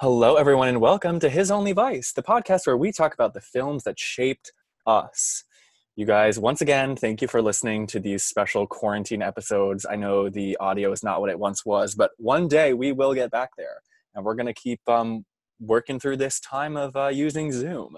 Hello, everyone, and welcome to His Only Vice, the podcast where we talk about the films that shaped us. You guys, once again, thank you for listening to these special quarantine episodes. I know the audio is not what it once was, but one day we will get back there, and we're going to keep um, working through this time of uh, using Zoom.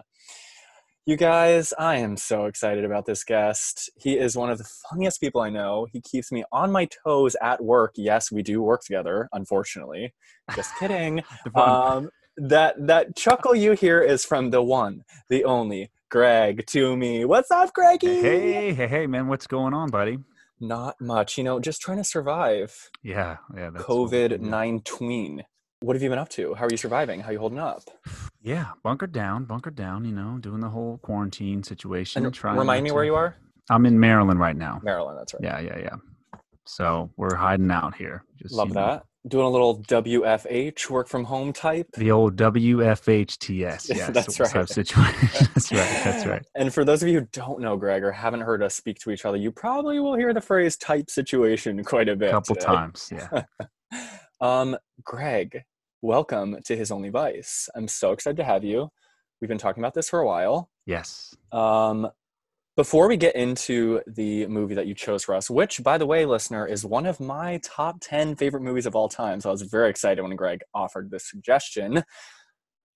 You guys, I am so excited about this guest. He is one of the funniest people I know. He keeps me on my toes at work. Yes, we do work together, unfortunately. Just kidding. um, that that chuckle you hear is from the one, the only Greg to me. What's up, Greggy? Hey, hey, hey, man, what's going on, buddy? Not much, you know, just trying to survive. Yeah, yeah. COVID nineteen. What have you been up to? How are you surviving? How are you holding up? Yeah, bunkered down, bunkered down. You know, doing the whole quarantine situation. And trying remind me to- where you are. I'm in Maryland right now. Maryland. That's right. Yeah, yeah, yeah. So we're hiding out here. Just Love you know, that. Doing a little WFH, work from home type. The old WFHTS. Yes, That's type right. situation. that's right. That's right. And for those of you who don't know Greg or haven't heard us speak to each other, you probably will hear the phrase type situation quite a bit. A couple today. times. Yeah. Um, Greg, welcome to His Only Vice. I'm so excited to have you. We've been talking about this for a while. Yes. Um, before we get into the movie that you chose for us, which, by the way, listener, is one of my top 10 favorite movies of all time. So I was very excited when Greg offered this suggestion.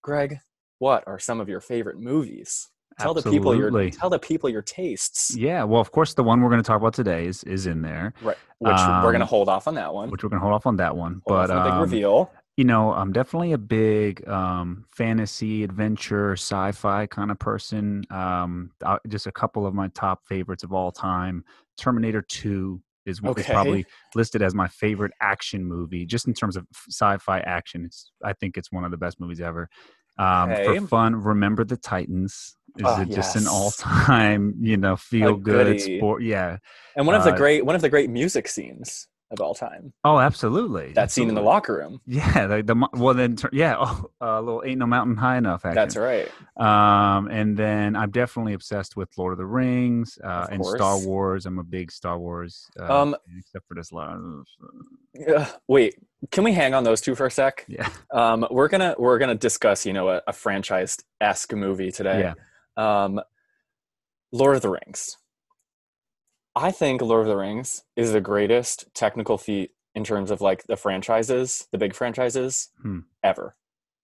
Greg, what are some of your favorite movies? Tell the people your tell the people your tastes. Yeah. Well, of course, the one we're going to talk about today is is in there, Right. Which we're gonna Um, hold off on that one. which we're going to hold off on that one. Hold but on the big um, reveal. You know, I'm definitely a big um, fantasy, adventure, sci-fi kind of person. Um, uh, just a couple of my top favorites of all time. Terminator 2 is, one- is probably listed as my favorite action movie, just in terms of sci-fi action. It's I think it's one of the best movies ever. Um, Okay. For fun, Remember the Titans is it just an all-time, you know, feel-good sport. Yeah. And one of the uh, great one of the great music scenes of all time. Oh, absolutely. That scene in the locker room. Yeah, the, the well then yeah, oh, a little ain't no mountain high enough. Action. That's right. Um, and then I'm definitely obsessed with Lord of the Rings uh, Of and Star. Wars. I'm a big Star Wars. Uh, Um, except for this last. Ugh, wait, can we hang on those two for a sec? Yeah, Um, we're gonna we're gonna discuss, you know, a, a franchise esque movie today. yeah, Um, Lord of the Rings. I think Lord of the Rings is the greatest technical feat in terms of like the franchises, the big franchises Hmm. ever.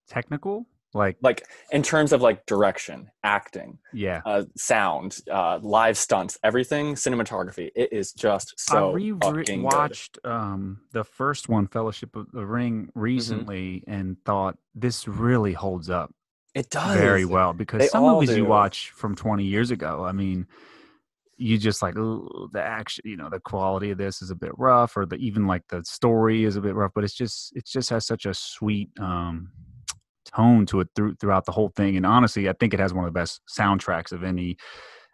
technical. Like Like in terms of like direction, acting, yeah, uh, sound, uh, live stunts, everything, cinematography. It is just so I re- fucking good. watched um, the first one, Fellowship of the Ring, Mm-hmm. recently, and thought this really holds up It does very well because They some movies you watch from 20 years ago i mean you just like the action you know the quality of this is a bit rough or the even like the story is a bit rough but it's just it just has such a sweet um tone to it through throughout the whole thing and honestly i think it has one of the best soundtracks of any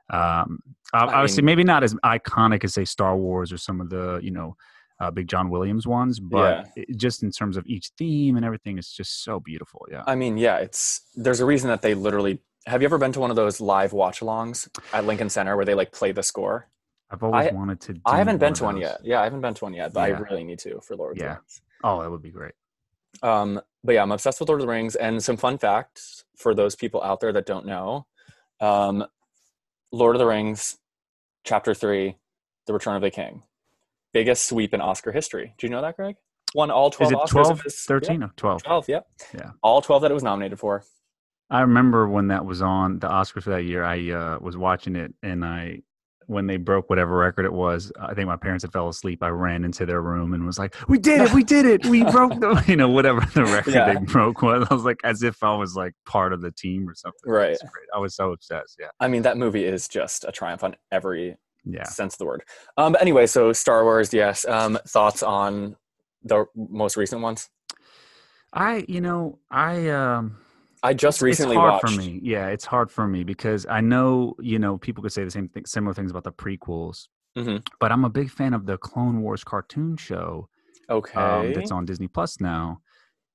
um ob- I obviously mean- maybe not as iconic as say star wars or some of the you know uh, big john williams ones but it, just in terms of each theme and everything it's just so beautiful yeah I mean, yeah, it's there's a reason that they literally. Have you ever been to one of those live watch-alongs at Lincoln Center where they like play the score? I've always I- wanted to. Do I haven't been to one yet. Yeah, I haven't been to one yet, but I really need to for Lord of Yeah. the Rings. Oh, that would be great. Um, but yeah, I'm obsessed with Lord of the Rings. And some fun facts for those people out there that don't know: um, Lord of the Rings, Chapter Three, The Return of the King, biggest sweep in Oscar history. Do you know that, Greg? Won all twelve. Is it Oscars 12, of 13? Yeah, or 12. Twelve. Yep. Yeah. All twelve that it was nominated for. I remember when that was on the Oscars for that year. I uh, was watching it, and I, when they broke whatever record it was, I think my parents had fell asleep. I ran into their room and was like, "We did it! We did it! We broke the, you know, whatever the record Yeah. they broke was." I was like, as if I was like part of the team or something. Right. I was so obsessed. Yeah. I mean, that movie is just a triumph on every Yeah. sense of the word. Um, but anyway, so Star Wars, yes. Um, thoughts on the most recent ones? I, you know, I, um, I just recently it's hard watched. for me. Yeah, it's hard for me because I know you know people could say the same thing, similar things about the prequels. Mhm. But I'm a big fan of the Clone Wars cartoon show Okay. um, that's on Disney Plus now.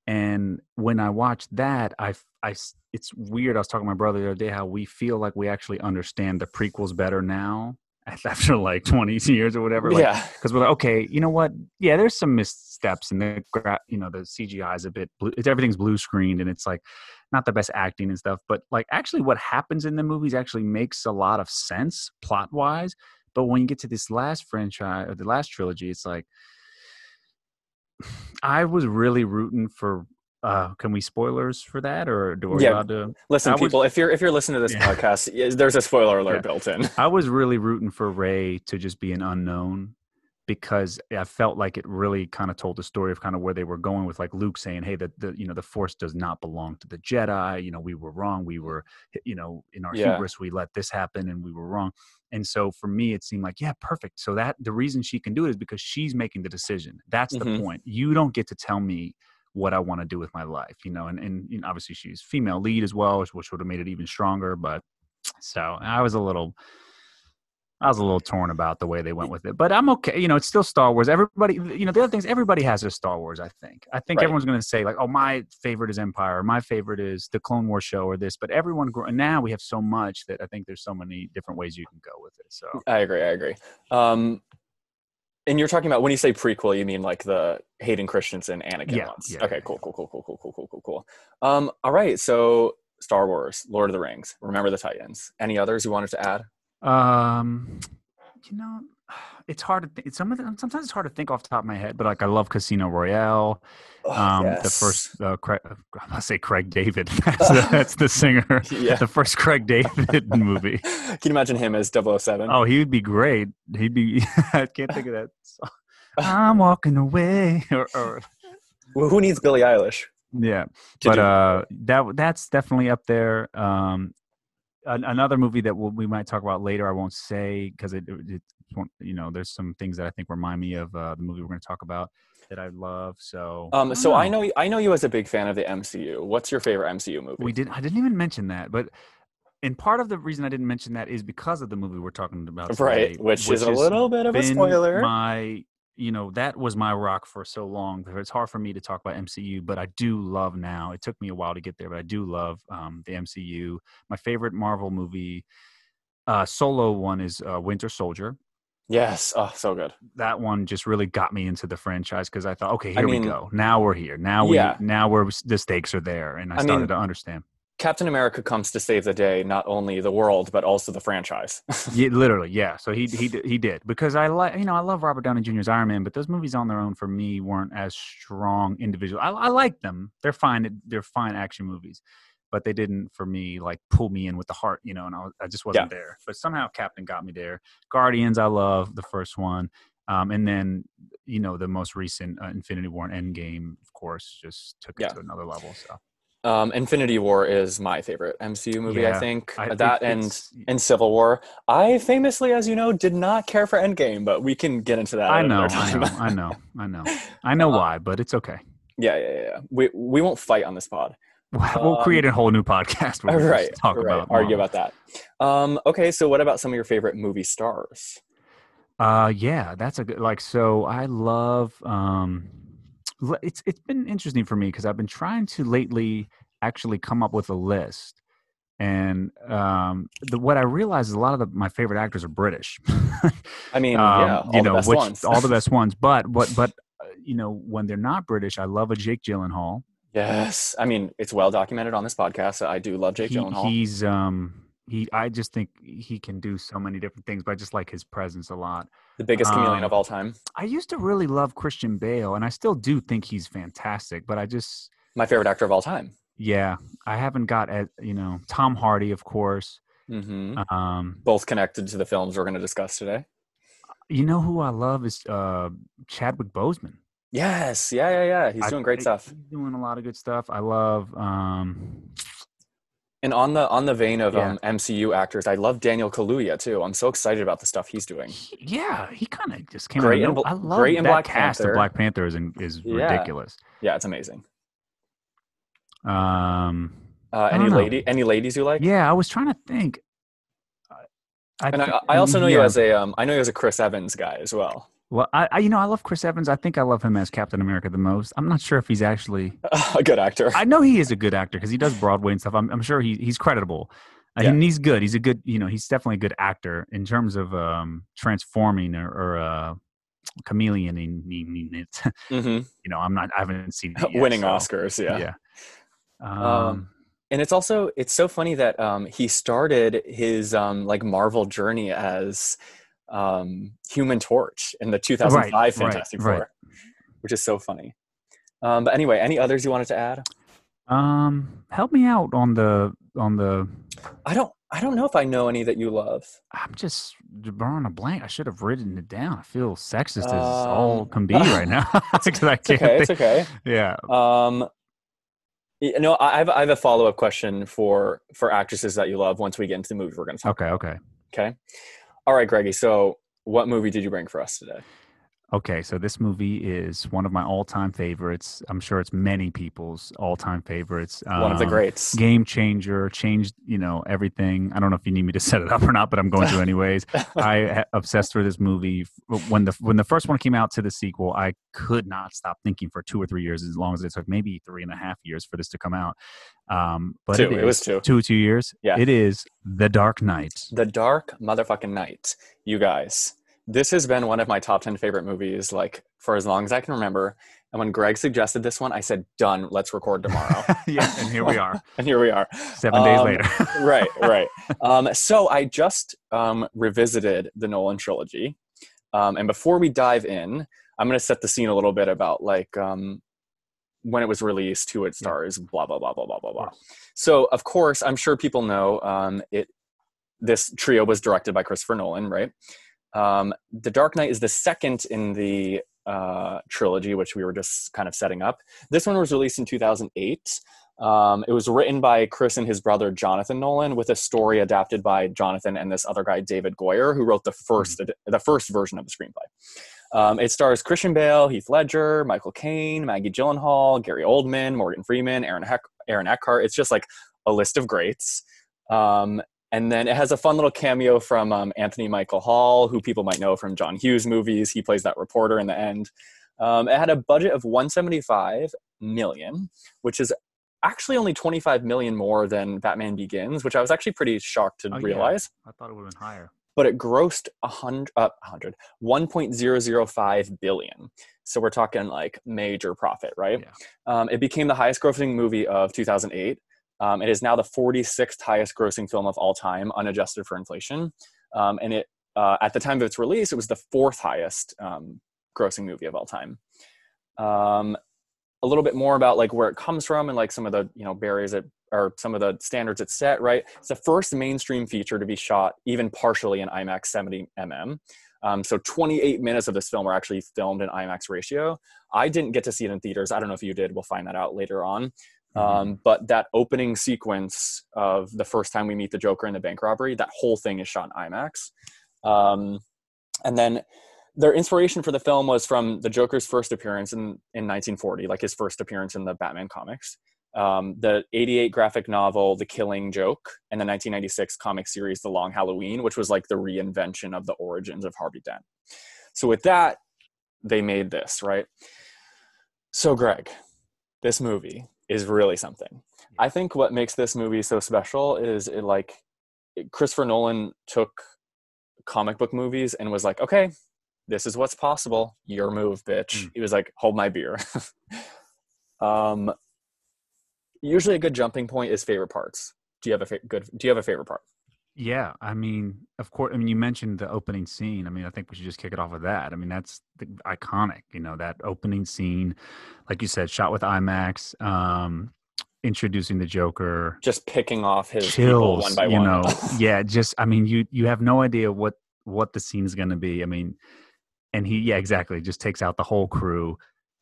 And when I watched that, I, I, it's weird. I was talking to my brother the other day how we feel like we actually understand the prequels better now after like 20 years or whatever. Like, yeah. because we're like, okay, you know what? Yeah, there's some missteps and the gra- you know the CGI is a bit blue. It's everything's blue screened and it's like not the best acting and stuff. But like actually, what happens in the movies actually makes a lot of sense plot wise. But when you get to this last franchise or the last trilogy, it's like I was really rooting for. Uh, can we spoilers for that, or do we Yeah. allowed to? Listen, was- people, if you're if you're listening to this Yeah. podcast, there's a spoiler alert Yeah. built in. I was really rooting for Rey to just be an unknown because I felt like it really kind of told the story of kind of where they were going with like Luke saying, "Hey, that the you know the Force does not belong to the Jedi. You know, we were wrong. We were you know in our hubris we let this happen and we were wrong." And so for me, it seemed like, yeah, perfect. So that the reason she can do it is because she's making the decision. That's the Mhm. point. You don't get to tell me what I want to do with my life, you know. And and you know, obviously she's female lead as well, which, which would have made it even stronger. But so I was a little. I was a little torn about the way they went with it, but I'm okay. You know, it's still Star Wars. Everybody, you know, the other things, everybody has their Star Wars. I think. I think Right. everyone's going to say like, "Oh, my favorite is Empire. Or, my favorite is the Clone Wars show, or this." But everyone, now we have so much that I think there's so many different ways you can go with it. So I agree. I agree. Um, and you're talking about when you say prequel, you mean like the Hayden Christensen Anakin Yeah, ones. yeah, okay, cool, cool, cool, cool, cool, cool, cool, cool, cool. Um, all right. So Star Wars, Lord of the Rings, Remember the Titans. Any others you wanted to add? Um, you know, it's hard to. Th- it's some of sometimes it's hard to think off the top of my head, but like I love Casino Royale. Oh, Um, the first, uh, Craig, I'm gonna say Craig David. That's the, that's the singer. Yeah. The first Craig David movie. Can you imagine him as 007? Oh, he would be great. He'd be. I can't think of that. Song. I'm walking away. Or, or Well, who needs Billie Eilish? yeah, but uh, that that's definitely up there. Um, an, another movie that we'll, we might talk about later. I won't say because it, it, it you know there's some things that I think remind me of uh, the movie we're going to talk about that I love. So um, so I know. know I know you as a big fan of the MCU. What's your favorite MCU movie? we did. I didn't even mention that, but. And part of the reason I didn't mention that is because of the movie we're talking about, today, right, which, is a little bit of a spoiler. My, you know, that was my rock for so long. It's hard for me to talk about MCU, but I do love now. It took me a while to get there, but I do love um, the MCU. My favorite Marvel movie, uh, solo one is uh, Winter Soldier. yes, oh, so good. That one just really got me into the franchise because I thought, okay, I here mean- we go. Now we're here. Now we, Yeah. now we're the stakes are there, and I, I started mean, to understand. Captain America comes to save the day, not only the world but also the franchise. Yeah, literally, yeah. So he he he did because I like you know I love Robert Downey Jr.'s Iron Man, but those movies on their own for me weren't as strong individual. I, I like them; they're fine. They're fine action movies, but they didn't for me like pull me in with the heart, you know. And I, was, I just wasn't there. But somehow Captain got me there. Guardians, I love the first one, um, and then you know the most recent uh, Infinity War and Endgame, of course, just took it Yeah. to another level. So Um, Infinity War is my favorite MCU movie. I think I- that and and Civil War. I famously, as you know, did not care for Endgame, but we can get into that. I know, I know, I know, I know, I know why, but it's okay. Yeah, yeah, yeah, yeah. We we won't fight on this pod. We'll Um, create a whole new podcast where we right, talk right. about argue about that. Um, okay, so what about some of your favorite movie stars? Uh, yeah, that's a good. Like, so I love. Um, it's it's been interesting for me because I've been trying to lately actually come up with a list, and um, the what I realize is a lot of the, my favorite actors are British. I mean, Um, yeah, all you the know, best which ones. all the best ones. But what but uh, you know when they're not British, I love a Jake Gyllenhaal. yes, I mean it's well documented on this podcast. I do love Jake He- Gyllenhaal. He's um he. I just think he can do so many different things, but I just like his presence a lot. the biggest chameleon um, of all time. I used to really love Christian Bale, and I still do think he's fantastic. But I just, My favorite actor of all time. yeah, I haven't got at you know Tom Hardy, of course. hmm Um, Both connected to the films we're going to discuss today. you know who I love is uh, Chadwick Boseman. Yes, yeah, yeah, yeah. He's I- doing great I- stuff. He's doing a lot of good stuff. I love. Um, And on the on the vein of Yeah. um, MCU actors, I love Daniel Kaluuya too. I'm so excited about the stuff he's doing. yeah, he kind of just came Great out. in Of I love great in that Black cast Panther. of Black Panther is is Yeah. ridiculous. Yeah, it's amazing. Um, Uh, any lady, any ladies you like? yeah, I was trying to think. I, And I, I also know you as a um, I know you as a Chris Evans guy as well. Well, I, I you know I love Chris Evans. I think I love him as Captain America the most. I'm not sure if he's actually. a good actor. I know he is a good actor because he does Broadway and stuff. I'm, I'm sure he, he's creditable. I Yeah. mean, he's good. He's a good, you know, he's definitely a good actor in terms of um, transforming or, or uh, chameleon. You hmm you know, I'm not. I haven't seen it yet, winning so, Oscars. Yeah. Yeah. Um, Um, and it's also it's so funny that um, he started his um, like Marvel journey as um, Human Torch in the 2005 right, Fantastic right. Four, which is so funny. Um, but anyway, any others you wanted to add? um, help me out on the on the. I don't I don't know if I know any that you love. I'm just drawing a blank. I should have written it down. I feel sexist as all Um, can be right now. 'Cause I It's can't okay. It's okay. Yeah. Um, y- no, I have I have a follow up question for for actresses that you love. Once we get into the movie, we're going to talk. Okay. Okay. Okay. All right, Greggy. So, what movie did you bring for us today? Okay, so this movie is one of my all-time favorites. I'm sure it's many people's all-time favorites. One of the Um, greats. Game changer, changed you know everything. I don't know if you need me to set it up or not, but I'm going to anyways. I ha- obsessed with this movie when the when the first one came out to the sequel. I could not stop thinking for two or three years, as long as it took maybe three and a half years for this to come out. Um, but Two. it, It was is- two. two two years. Yeah. it is The Dark Knight. The Dark Motherfucking Night. You guys, this has been one of my top 10 favorite movies, like, for as long as I can remember. And when Greg suggested this one, I said, done, let's record tomorrow. yeah, and here we are, and here we are. seven days Um, later. right, right. Um, so I just um, revisited the Nolan trilogy. Um, and before we dive in, I'm going to set the scene a little bit about like um, when it was released, who it stars, blah, blah, blah, blah, blah, blah, blah. So, of course, I'm sure people know um, it. This trio was directed by Christopher Nolan, right? Um, the Dark Knight is the second in the uh, trilogy, which we were just kind of setting up. This one was released in 2008. Um, it was written by Chris and his brother Jonathan Nolan, with a story adapted by Jonathan and this other guy David Goyer, who wrote the 1st the first version of the screenplay. Um, it stars Christian Bale, Heath Ledger, Michael Caine, Maggie Gyllenhaal, Gary Oldman, Morgan Freeman, Aaron Heck, Aaron Eckhart. It's just like a list of greats. Um, and then it has a fun little cameo from um, Anthony Michael Hall, who people might know from John Hughes movies. He plays that reporter in the end. Um, it had a budget of 175 million, which is actually only 25 million more than Batman Begins, which I was actually pretty shocked to Oh, yeah. realize. I thought it would have been higher. But it grossed hundred, uh, hundred, 1.005 billion. So we're talking like major profit, right? Um, it became the highest grossing movie of 2008. Um, it is now the 46th highest grossing film of all time, unadjusted for inflation. Um, and it, uh, at the time of its release, it was the fourth highest um, grossing movie of all time. Um, a little bit more about like where it comes from and like some of the you know barriers that or some of the standards it set. Right, it's the first mainstream feature to be shot even partially in IMAX 70 mm. Um, so 28 minutes of this film are actually filmed in IMAX ratio. I didn't get to see it in theaters. I don't know if you did. We'll find that out later on. Um, but that opening sequence of the first time we meet the Joker in the bank robbery, that whole thing is shot in IMAX. Um, and then their inspiration for the film was from the Joker's first appearance in, in 1940, like his first appearance in the Batman comics. Um, the 88 graphic novel, The Killing Joke, and the 1996 comic series, The Long Halloween, which was like the reinvention of the origins of Harvey Dent. So, with that, they made this, right? So, Greg, this movie is really something. I think what makes this movie so special is it like Christopher Nolan took comic book movies and was like, okay, this is what's possible. Your move, bitch. Mm. He was like, hold my beer. um, usually a good jumping point is favorite parts. Do you have a fa- good? Do you have a favorite part? Yeah, I mean, of course. I mean, you mentioned the opening scene. I mean, I think we should just kick it off with that. I mean, that's the, iconic. You know, that opening scene, like you said, shot with IMAX, um, introducing the Joker, Just picking off his people chills. one by you one. know, yeah. Just, I mean, you you have no idea what what the scene is going to be. I mean, and he, yeah, exactly, just takes out the whole crew.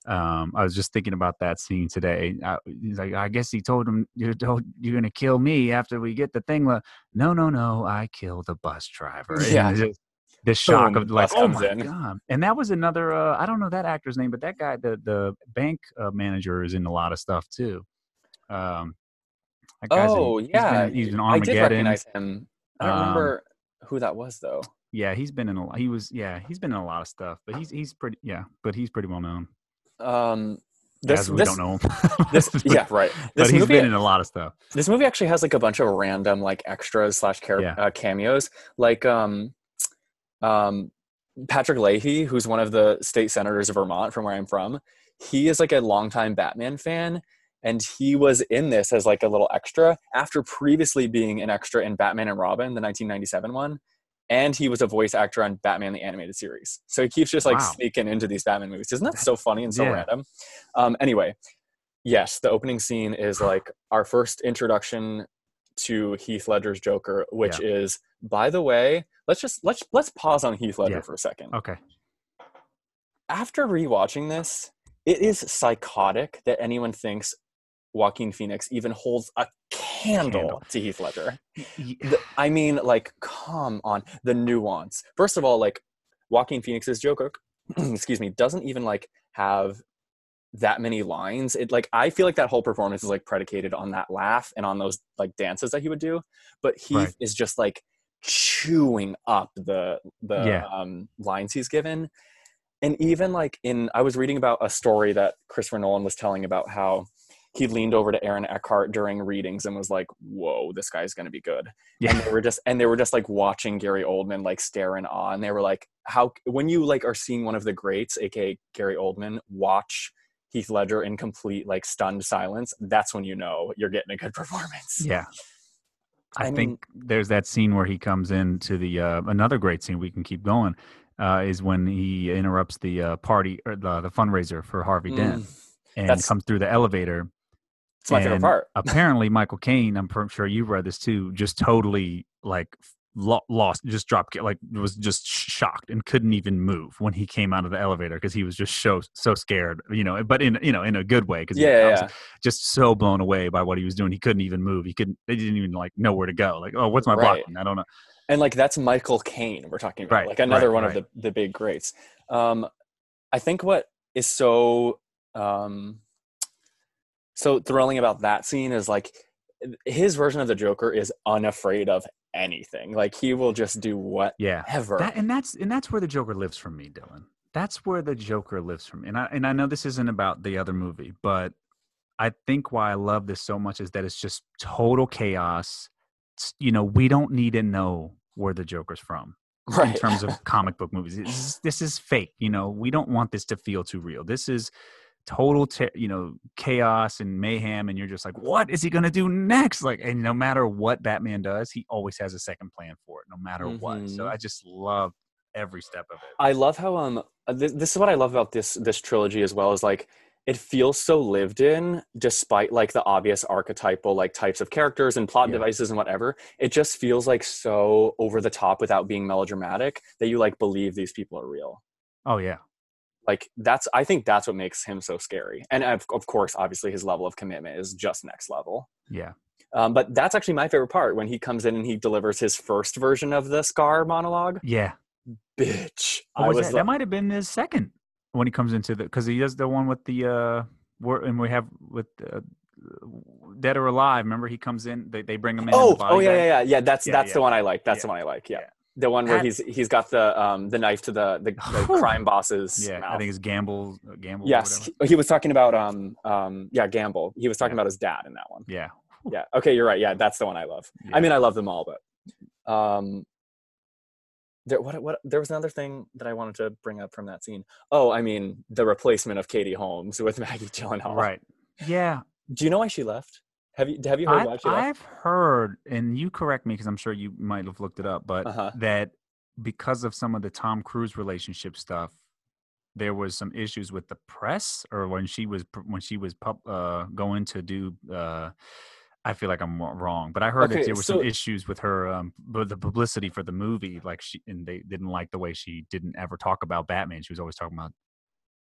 Um, I was just thinking about that scene today. I, he's like, I guess he told him you're told you're gonna kill me after we get the thing. le-" No, no, no, I killed the bus driver. Yeah. just the shock Boom, of like, oh my in. god! And that was another. Uh, I don't know that actor's name, but that guy, the the bank uh, manager, is in a lot of stuff too. Um, guy's in- oh he's yeah, been, he's in I did recognize him. I don't Um, remember who that was though. Yeah, he's been in a lot. He was yeah, he's been in a lot of stuff, but he's he's pretty yeah, but he's pretty well known. Um, this, As we this, don't know him. this yeah right but this he's movie been in a lot of stuff. this movie actually has like a bunch of random like extras slash Yeah. uh, cameos like um um patrick leahy who's one of the state senators of vermont from where i'm from he is like a longtime batman fan and he was in this as like a little extra after previously being an extra in batman and robin the 1997 one and he was a voice actor on batman the animated series so he keeps just like Wow. sneaking into these batman movies isn't that so funny and so Yeah. random um anyway yes the opening scene is like our first introduction to heath ledger's joker which is by the way let's just let's let's pause on heath ledger Yeah. for a second Okay. after rewatching this it is psychotic that anyone thinks joaquin phoenix even holds a candle, Candle. to heath ledger the, I mean, like, come on, the nuance. First of all, like, Joaquin Phoenix's Joker, excuse me, doesn't even like have that many lines. It like I feel like that whole performance is like predicated on that laugh and on those like dances that he would do. But Heath Right. is just like chewing up the the Yeah. um, lines he's given. And even like in, I was reading about a story that Christopher Nolan was telling about how he leaned over to Aaron Eckhart during readings and was like, "Whoa, this guy's gonna be good." Yeah. And they were just and they were just like watching Gary Oldman like stare in awe, and they were like, "How when you like are seeing one of the greats, aka Gary Oldman, watch Heath Ledger in complete like stunned silence, that's when you know you're getting a good performance." Yeah. I, I mean- think there's that scene where he comes into the uh, another great scene. We can keep going. Uh, is when he interrupts the uh, party or the, the fundraiser for Harvey Dent Mm, and comes through the elevator. It's my favorite part. apparently, Michael Caine, I'm sure you've read this too, just totally like lost, just dropped, like was just shocked and couldn't even move when he came out of the elevator because he was just so so scared, you know, but in you know in a good way because Yeah, yeah, just so blown away by what he was doing. He couldn't even move. He couldn't. They didn't even like know where to go. Like, oh, what's my Right. blocking? I don't know. and like that's Michael Caine we're talking about, Right, like another right, one of the the big greats. Um, I think what is so um, so thrilling about that scene is like his version of the Joker is unafraid of anything. Like he will just do Yeah, whatever. that, and that's and that's where the Joker lives for me, Dylan. That's where the Joker lives for me. And I and I know this isn't about the other movie, but I think why I love this so much is that it's just total chaos. It's- you know, we don't need to know where the Joker's from right. in terms of comic book movies. Is, this is fake. You know, we don't want this to feel too real. This is total, te- you know, chaos and mayhem, and you're just like, what is he gonna do next? Like, and no matter what Batman does, he always has a second plan for it, no matter what. So Mhm. I just love every step of it. I love how um uh, this, this is what I love about this this trilogy as well is like it feels so lived in despite like the obvious archetypal like types of characters and plot Yeah. devices and whatever it just feels like so over the top without being melodramatic that you like believe these people are real Oh yeah, like that's I think that's what makes him so scary and of, of course obviously his level of commitment is just next level yeah, um, but that's actually my favorite part when he comes in and he delivers his first version of the scar monologue yeah. bitch was was that, like, that might have been his second when he comes into the because he does the one with the uh, where and we have with uh, Dead or Alive. Remember, he comes in. They, they bring him in. Oh, oh yeah, yeah, yeah, yeah. That's Yeah, that's yeah. the one I like. That's the one I like. Yeah. The one where That- he's he's got the um the knife to the the, the crime boss's Yeah, mouth. I think it's Gambol. uh, Gambol. yes, whatever. he, he was talking about um um yeah Gambol. He was talking Yeah. about his dad in that one. Yeah. Yeah. Okay, you're right. Yeah, that's the one I love. I mean, I love them all, but um. There, what, what, there was another thing that I wanted to bring up from that scene. Oh, I mean, the replacement of Katie Holmes with Maggie Gyllenhaal. Right. Yeah. Do you know why she left? Have you have you heard I've? I've heard, and you correct me because I'm sure you might have looked it up, but Uh-huh. that because of some of the Tom Cruise relationship stuff, there was some issues with the press, or when she was when she was pub, uh, going to do. Uh, I feel like I'm wrong, but I heard Okay, that there were so- some issues with her, um, with the publicity for the movie. Like she, and they didn't like the way she didn't ever talk about Batman. She was always talking about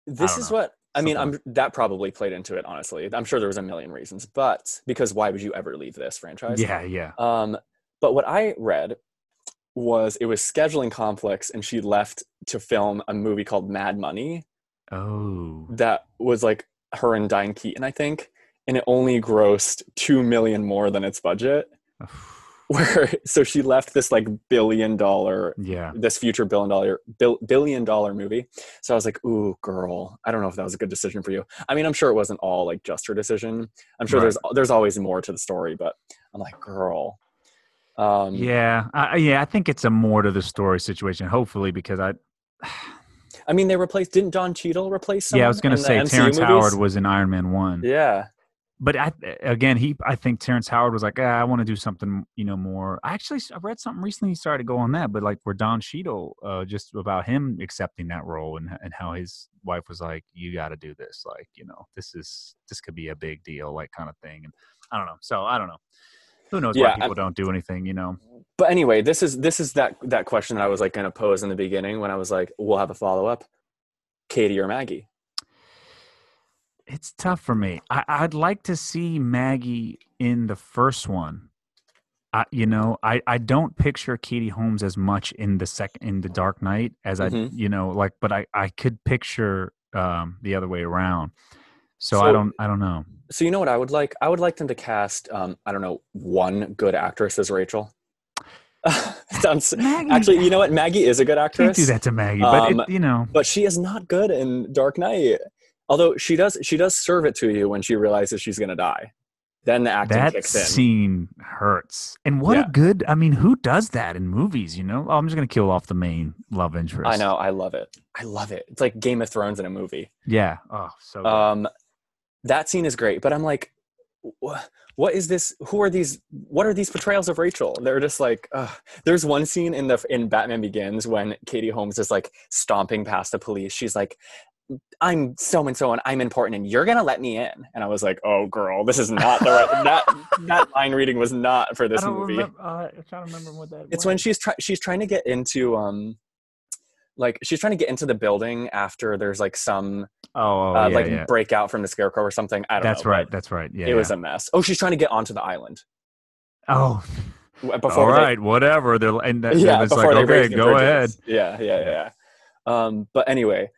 this is know. what I mean. I'm that probably played into it. Honestly, I'm sure there was a million reasons, but because why would you ever leave this franchise? yeah, yeah, Um, but what I read was it was scheduling conflicts, and she left to film a movie called Mad Money oh, that was like her and Diane Keaton, I think, and it only grossed two million more than its budget. where so she left this like billion dollar Yeah. this future billion dollar bill, billion dollar movie so i was like ooh girl i don't know if that was a good decision for you i mean i'm sure it wasn't all like just her decision i'm sure Right. there's there's always more to the story but i'm like girl um Yeah. I, yeah. I think it's a more to the story situation. Hopefully, because I. i mean they replaced didn't don Cheadle replace yeah, I was gonna say Terrence movies? Howard was in Iron Man one. yeah but I, again, he I think Terrence Howard was like, ah, I want to do something, you know, more. I actually I read something recently. He started to go on that, but like where Don Cheadle, uh, just about him accepting that role and and how his wife was like, you got to do this, like you know, this is this could be a big deal, like kind of thing. And I don't know. So I don't know. Who knows Yeah, why people don't do anything, you know? but anyway this is this is that that question that i was like going to pose in the beginning when i was like we'll have a follow-up katie or maggie It's tough for me. I, I'd like to see Maggie in the first one. I, you know, I, I don't picture Katie Holmes as much in the second in the Dark Knight as I, Mhm. you know, like, but I, I could picture um, the other way around. So, I don't, I don't know. So you know what I would like? I would like them to cast, um, I don't know, one good actress as Rachel. Sounds actually, you know what? Maggie is a good can't actress, do that to Maggie, but Um, it, you know, but she is not good in Dark Knight. Although she does, she does serve it to you when she realizes she's going to die. Then the acting that kicks in. scene hurts. And what Yeah. a good, I mean, who does that in movies? You know, oh, I'm just gonna kill off the main love interest. I know, I love it. I love it. It's like Game of Thrones in a movie. Yeah. Oh, so. good. Um, that scene is great, but I'm like, what is this? Who are these? What are these portrayals of Rachel? They're just like, ugh. there's one scene in the in Batman Begins when Katie Holmes is like stomping past the police. She's like, I'm so and so and I'm important and you're gonna let me in. And I was like, oh girl, this is not the right that that line reading was not for this I don't movie. remember. Uh, I'm trying to remember what that. It's was. when she's trying she's trying to get into um like she's trying to get into the building after there's like some Oh, oh uh, yeah, like yeah. breakout from the scarecrow or something. I don't That's know. right. That's right. Yeah. it was a mess. Oh, she's trying to get onto the island. oh, W- Before all they- right, whatever. They're and that, yeah, it's like okay, break the go ahead. Yeah, yeah, yeah. Um, but anyway,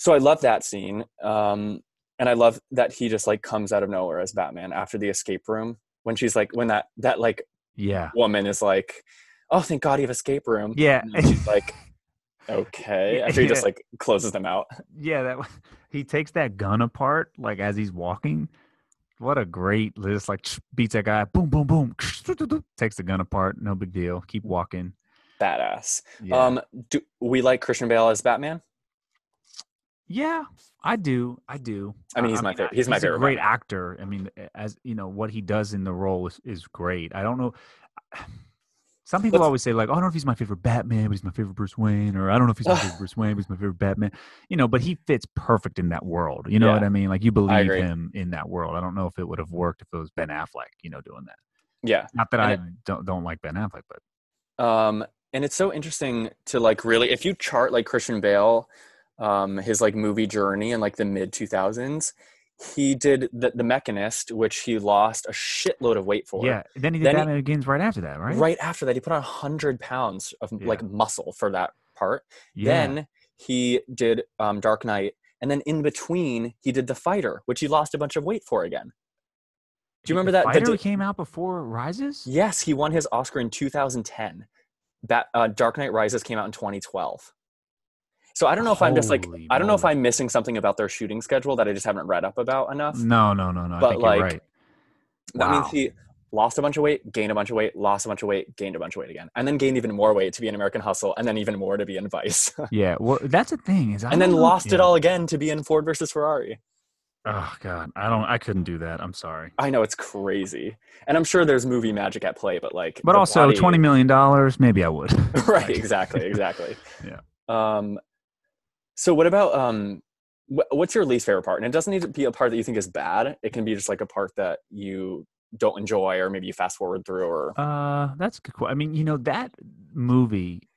so I love that scene. Um, and I love that he just like comes out of nowhere as Batman after the escape room when she's like when that that like Yeah, woman is like, "Oh, thank God you have escape room." yeah, And she's like, "Okay." After he just like closes them out. yeah. That he takes that gun apart like as he's walking. What a great list! like beats that guy. Boom, boom, boom. Takes the gun apart. No big deal. Keep walking. Badass. Yeah. Um, do we like Christian Bale as Batman? Yeah, I do. I do. I mean, he's my favorite- he's my a favorite great Batman. actor. I mean, as you know, what he does in the role is, is great. I don't know. Some people Let's- always say like, oh, "I don't know if he's my favorite Batman, but he's my favorite Bruce Wayne," or "I don't know if he's my favorite Bruce Wayne, but he's my favorite Batman." You know, but he fits perfect in that world. You know Yeah. what I mean? Like you believe him in that world. I don't know if it would have worked if it was Ben Affleck. You know, doing that. Yeah. Not that And I it- don't don't like Ben Affleck, but um and it's so interesting to like really if you chart like christian bale um his like movie journey in like the mid 2000s he did the, the machinist which he lost a shitload of weight for yeah. Then he did Then he- Batman Begins right after that, right? right after that he put on 100 pounds of like muscle for that part Yeah. then he did um dark knight and then in between he did the fighter which he lost a bunch of weight for again do you remember that- that Fighter di- came out before Rises? yes he won his oscar in 2010 Bat, uh, dark knight rises came out in 2012 so i don't know if i'm just like Holy i don't know if i'm missing something about their shooting schedule that i just haven't read up about enough No, no, no, no. I But, think like, you're right. that means he lost a bunch of weight gained a bunch of weight lost a bunch of weight gained a bunch of weight again and then gained even more weight to be in american hustle and then even more to be in vice Yeah, well, that's the thing is, I and then lost it all again to be in ford versus ferrari Oh God, I don't. I couldn't do that. I'm sorry. i know it's crazy and i'm sure there's movie magic at play but like But also, body- twenty million dollars, maybe I would. right exactly exactly Yeah. um so what about um wh- what's your least favorite part and it doesn't need to be a part that you think is bad it can be just like a part that you don't enjoy or maybe you fast forward through or Uh, that's a good. I mean, you know that movie,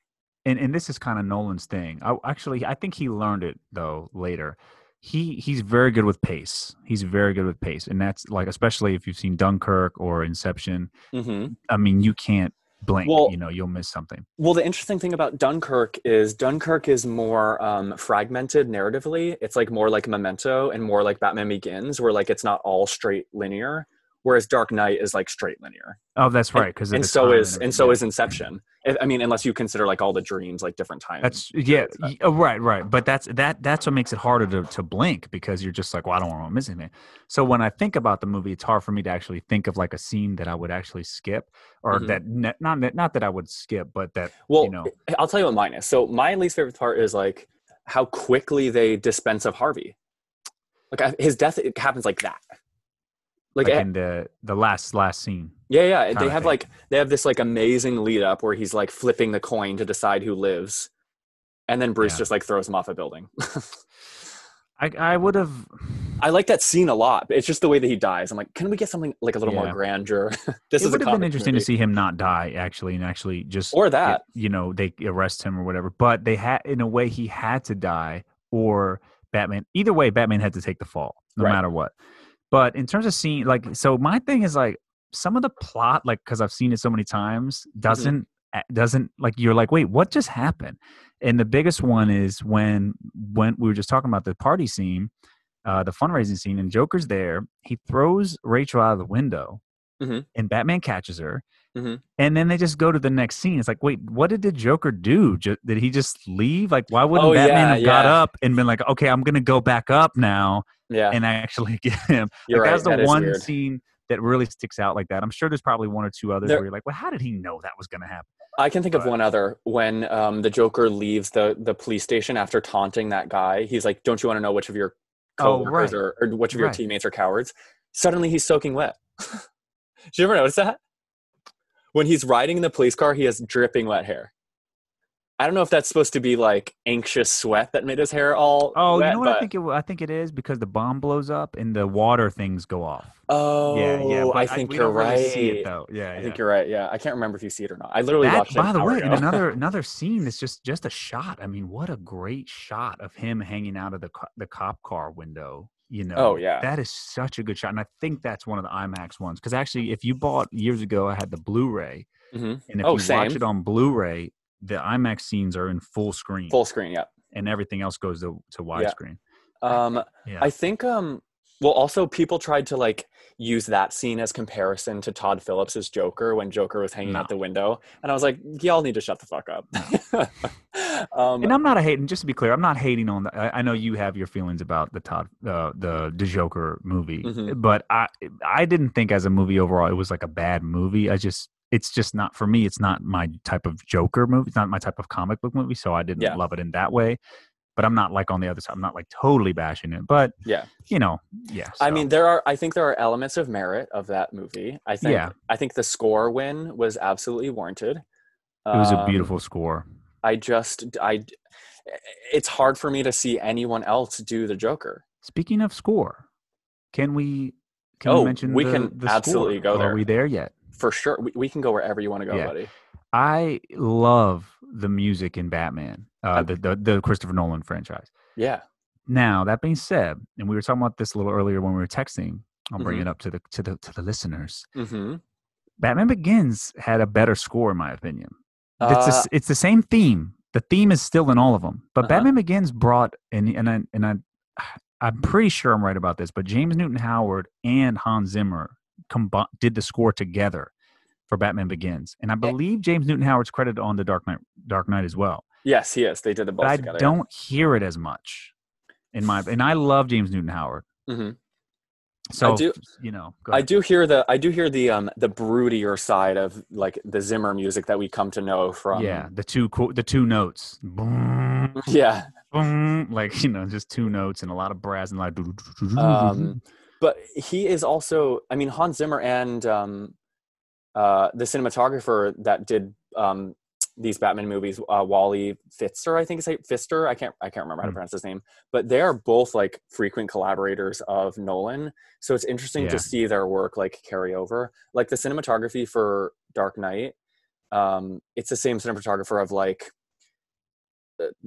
and and this is kind of Nolan's thing. I actually, I think he learned it though later. He he's very good with pace. He's very good with pace, and that's like especially if you've seen Dunkirk or Inception. hmm I mean, you can't blink. Well- you know, you'll miss something. well the interesting thing about dunkirk is dunkirk is more um fragmented narratively it's like more like memento and more like batman begins where like it's not all straight linear whereas Dark Knight is like straight linear. Oh, that's right. Because and so is and so is Inception. If- I mean, unless you consider like all the dreams like different times. That's yeah, y- oh, right, right. But that's that that's what makes it harder to, to blink because you're just like, well, I don't want to miss anything. So when I think about the movie, it's hard for me to actually think of like a scene that I would actually skip, or Mhm. that ne- not that not that I would skip, but that well, you know, I'll tell you what mine is. So my least favorite part is like how quickly they dispense of Harvey. Like I- his death it happens like that. Like, like eh, in the the last last scene. yeah, yeah. They have thing. like they have this like amazing lead up where he's like flipping the coin to decide who lives, and then Bruce Yeah. just like throws him off a building. I I would have. I like that scene a lot. It's just the way that he dies. I'm like, can we get something like a little more Yeah. grandeur? this It is a would have been interesting movie. to see him not die actually, and actually just or that. you know they arrest him or whatever. But they had in a way he had to die, or Batman. Either way, Batman had to take the fall, no Right. matter what. But in terms of seeing, like, so my thing is like some of the plot, like, because I've seen it so many times, Mm-hmm. doesn't a- doesn't like you're like, wait, what just happened? And the biggest one is when when we were just talking about the party scene, uh, the fundraising scene, and Joker's there. He throws Rachel out of the window, Mhm. and Batman catches her. Mhm. And then they just go to the next scene. It's like, wait, what did the Joker do? Ju- did he just leave? Like, why wouldn't Oh, Batman yeah, have got up and been like, okay, I'm gonna go back up now Yeah, and actually get him? you're like, right. That's the that one weird. scene that really sticks out like that. I'm sure there's probably one or two others There- where you're like, well, how did he know that was gonna happen? I can think of one other when um, the Joker leaves the the police station after taunting that guy. He's like, "Don't you want to know which of your Oh, coworkers right. or, or which of your Right. teammates are cowards?" Suddenly, he's soaking wet. Did you ever notice that? When he's riding in the police car, he has dripping wet hair. I don't know if that's supposed to be like anxious sweat that made his hair all. Oh, wet, you know what I think it I think it is because the bomb blows up and the water things go off. Oh, yeah, yeah. I think we you're don't really right. see it though. Yeah, I yeah. think you're right. Yeah, I can't remember if you see it or not. I literally That, watched it. by the way, in another another scene that's just just a shot. I mean, what a great shot of him hanging out of the co- the cop car window. You know, Oh, yeah. that is such a good shot, and I think that's one of the IMAX ones. Because actually, if you bought years ago, I had the Blu-ray, Mhm. and if Oh, you same. watch it on Blu-ray, the IMAX scenes are in full screen, full screen. Yeah. and everything else goes to to widescreen. Um, Yeah, I think um well also people tried to like use that scene as comparison to Todd Phillips's Joker when Joker was hanging out the window and I was like y'all need to shut the fuck up. um and I'm not a hating. Just to be clear, I'm not hating on the. I, I know you have your feelings about the Todd, uh, the the Joker movie, Mhm. but I I didn't think as a movie overall it was like a bad movie. I just it's just not for me. It's not my type of Joker movie. It's not my type of comic book movie. So I didn't Yeah. love it in that way. But I'm not like on the other side. I'm not like totally bashing it. But yeah. you know, yeah. I mean there are I think there are elements of merit of that movie. I think Yeah. I think the score win was absolutely warranted. it was a Um, beautiful score. I just I it's hard for me to see anyone else do the Joker. Speaking of score, can we? Can Oh, we mention we the- can the absolutely score? go there. Are we there yet? For sure. We, we can go wherever you want to go, Yeah. buddy. I love the music in Batman, uh, the, the the Christopher Nolan franchise. Yeah. Now that being said, and we were talking about this a little earlier when we were texting. I'll bring Mhm. it up to the to the to the listeners. Mm-hmm. Batman Begins had a better score, in my opinion. it's the, Uh, it's the same theme. The theme is still in all of them, but Uh-huh. Batman Begins brought and and I, and I I'm pretty sure I'm right about this, but James Newton Howard and Hans Zimmer combi- did the score together for Batman Begins, and I believe James Newton Howard's credited on the Dark Knight Dark Knight as well. Yes, he is. They did the both But I together. don't hear it as much in my and I love James Newton Howard. hmm So do- you know, I do hear the I do hear the um the broodier side of like the Zimmer music that we come to know from. yeah, the two co- the two notes, boom, Yeah. boom, like you know, just two notes and a lot of brass and like. Um, but he is also I mean Hans Zimmer and um uh the cinematographer that did um these Batman movies, uh, Wally Pfister, I think is Pfister. I can't I can't remember how to Hmm. pronounce his name, but they are both like frequent collaborators of Nolan. So it's interesting Yeah. to see their work like carry over. Like the cinematography for Dark Knight, um, it's the same cinematographer of like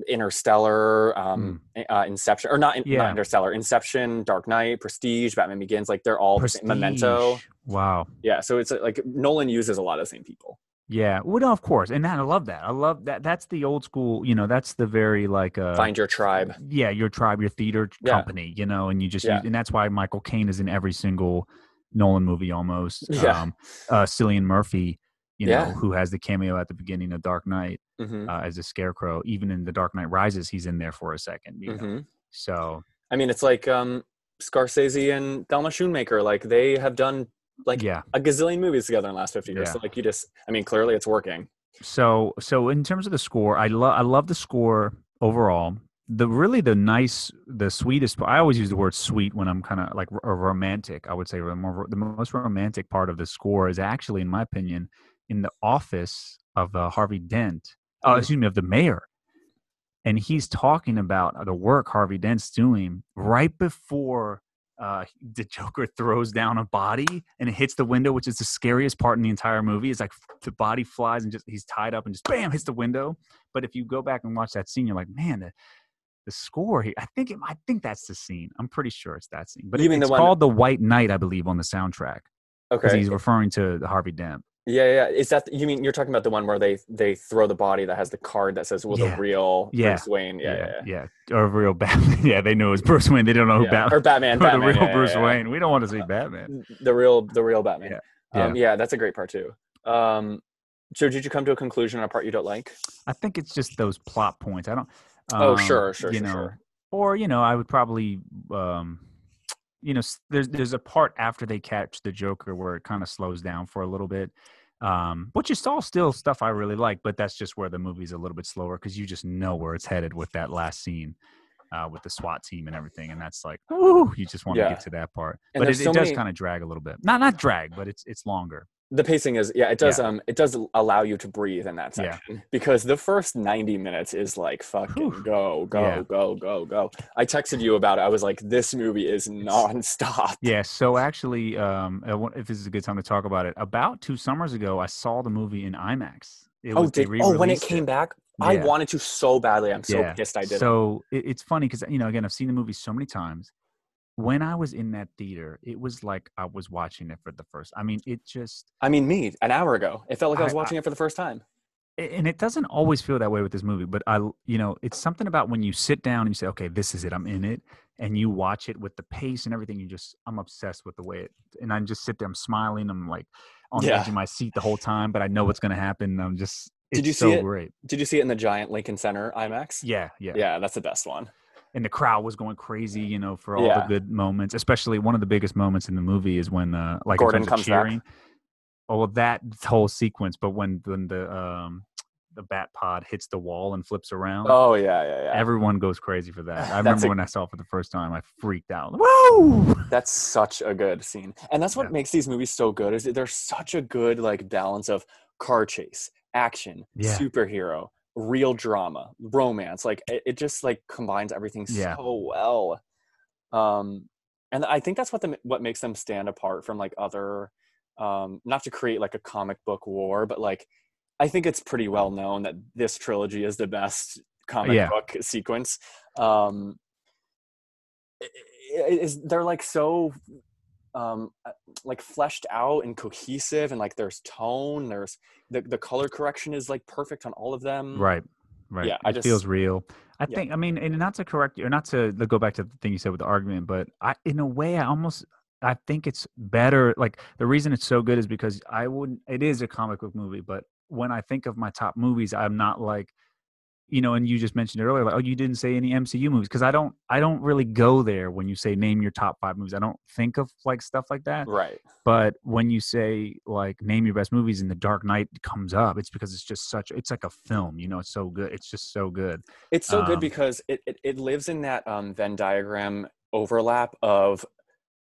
Interstellar, um, uh, Inception, or not, in. Yeah. not Interstellar, Inception, Dark Knight, Prestige, Batman Begins. Like they're all the same, Memento. Wow. Yeah, so it's like Nolan uses a lot of the same people. Yeah. Well, no, of course, and that, I love that. I love that. That's the old school. You know, that's the very like uh, Find your tribe. yeah, your tribe, your theater Yeah. company, you know, and you just Yeah. use, and that's why Michael Caine is in every single Nolan movie almost. Yeah. Um, uh, Cillian Murphy, you know, Yeah. who has the cameo at the beginning of Dark Knight hmm uh, as a scarecrow. Even in the Dark Knight Rises, he's in there for a second. You know? hmm So I mean, it's like um, Scorsese and Thelma Schoonmaker. Like they have done like yeah. a gazillion movies together in the last 50 years. Yeah. So like you just, I mean, clearly it's working. So so in terms of the score, I love I love the score overall. The really the nice the sweetest. I always use the word sweet when I'm kind of like a romantic. I would say the more the most romantic part of the score is actually, in my opinion, in the office of uh, Harvey Dent. Oh, Mhm. excuse me, of the mayor. And he's talking about the work Harvey Dent's doing right before uh, the Joker throws down a body and it hits the window, which is the scariest part in the entire movie. It's like the body flies and just he's tied up and just bam hits the window. But if you go back and watch that scene, you're like, man, the, the score here. I think it, I think that's the scene. I'm pretty sure it's that scene. But You it- mean the it's one- called the White Knight, I believe, on the soundtrack Okay. because Okay. he's referring to Harvey Dent. Yeah, yeah. Is that you mean you're talking about the one where they they throw the body that has the card that says "Will Yeah. the real Yeah. Bruce Wayne?" Yeah, yeah, yeah. yeah. Or real Batman. yeah, they know it's Bruce Wayne. They don't know who. Batman. or Batman, or Batman, the real Bruce. Wayne. We don't want to see Batman. the real the real Batman. Yeah. Um, yeah, that's a great part too. Um, so did you come to a conclusion on a part you don't like? I think it's just those plot points. I don't. Oh, um, sure, sure, You sure, know, sure. or you know, I would probably, um, you know, there's there's a part after they catch the Joker where it kind of slows down for a little bit, um, which is all still stuff I really like, but that's just where the movie's a little bit slower because you just know where it's headed with that last scene. Uh, with the SWAT team and everything, and that's like, ooh, you just want to Yeah. get to that part. And but it, there's it does many- kind of drag a little bit. Not not drag, but it's it's longer. The pacing is yeah, it does Yeah. um it does allow you to breathe in that Yeah. section because the first 90 minutes is like fucking Whew. go go Yeah. go go go. I texted you about it. I was like this movie is nonstop. Yeah, so actually, um, if this is a good time to talk about it, about two summers ago, I saw the movie in IMAX. It Oh, was- did oh when it came back, I wanted to so badly. I'm so Yeah. pissed I didn't. So it, it's funny because you know, again, I've seen the movie so many times. When I was in that theater, it was like I was watching it for the first. I mean, it just I mean, me an hour ago, it felt like I was I- I- watching it for the first time. and it doesn't always feel that way with this movie but I, you know it's something about when you sit down and you say okay this is it i'm in it and you watch it with the pace and everything you just i'm obsessed with the way it and i just sit there i'm smiling i'm like on the edge of my seat the whole time but i know what's going to happen i'm just it's Did you so see it? great Did you see it in the giant Lincoln Center IMAX? yeah yeah Yeah, that's the best one. And the crowd was going crazy you know for all Yeah. the good moments especially one of the biggest moments in the movie is when uh like Gordon terms of back. cheering oh well, that whole sequence but when when the um the bat pod hits the wall and flips around Oh yeah, yeah, yeah. Everyone goes crazy for that. I remember a- when I saw it for the first time, I freaked out. Woo! That's such a good scene. And that's what Yeah. makes these movies so good is there's such a good like balance of car chase, action, Yeah. superhero, real drama, romance. Like it, it just like combines everything Yeah. so well. Um and I think that's what the what makes them stand apart from like other um not to create like a comic book war, but like I think it's pretty well known that this trilogy is the best comic Yeah. book sequence. Um is they're like so um uh, like fleshed out and cohesive and like there's tone there's the, the color correction is like perfect on all of them Right, right. Yeah, I it just- feels real. I Yeah. think. I mean, and not to correct you, or not to go back to the thing you said with the argument, but I, in a way, I almost. I think it's better. Like the reason it's so good is because I wouldn't. It is a comic book movie, but when I think of my top movies, I'm not like, you know. And you just mentioned it earlier, like, oh, you didn't say any MCU movies because I don't. I don't really go there when you say name your top five movies. I don't think of like stuff like that. right But when you say like name your best movies and The Dark Knight comes up, it's because it's just such it's like a film, you know, it's so good. It's just so good. it's so good Um, because it, it, it lives in that um, venn diagram overlap of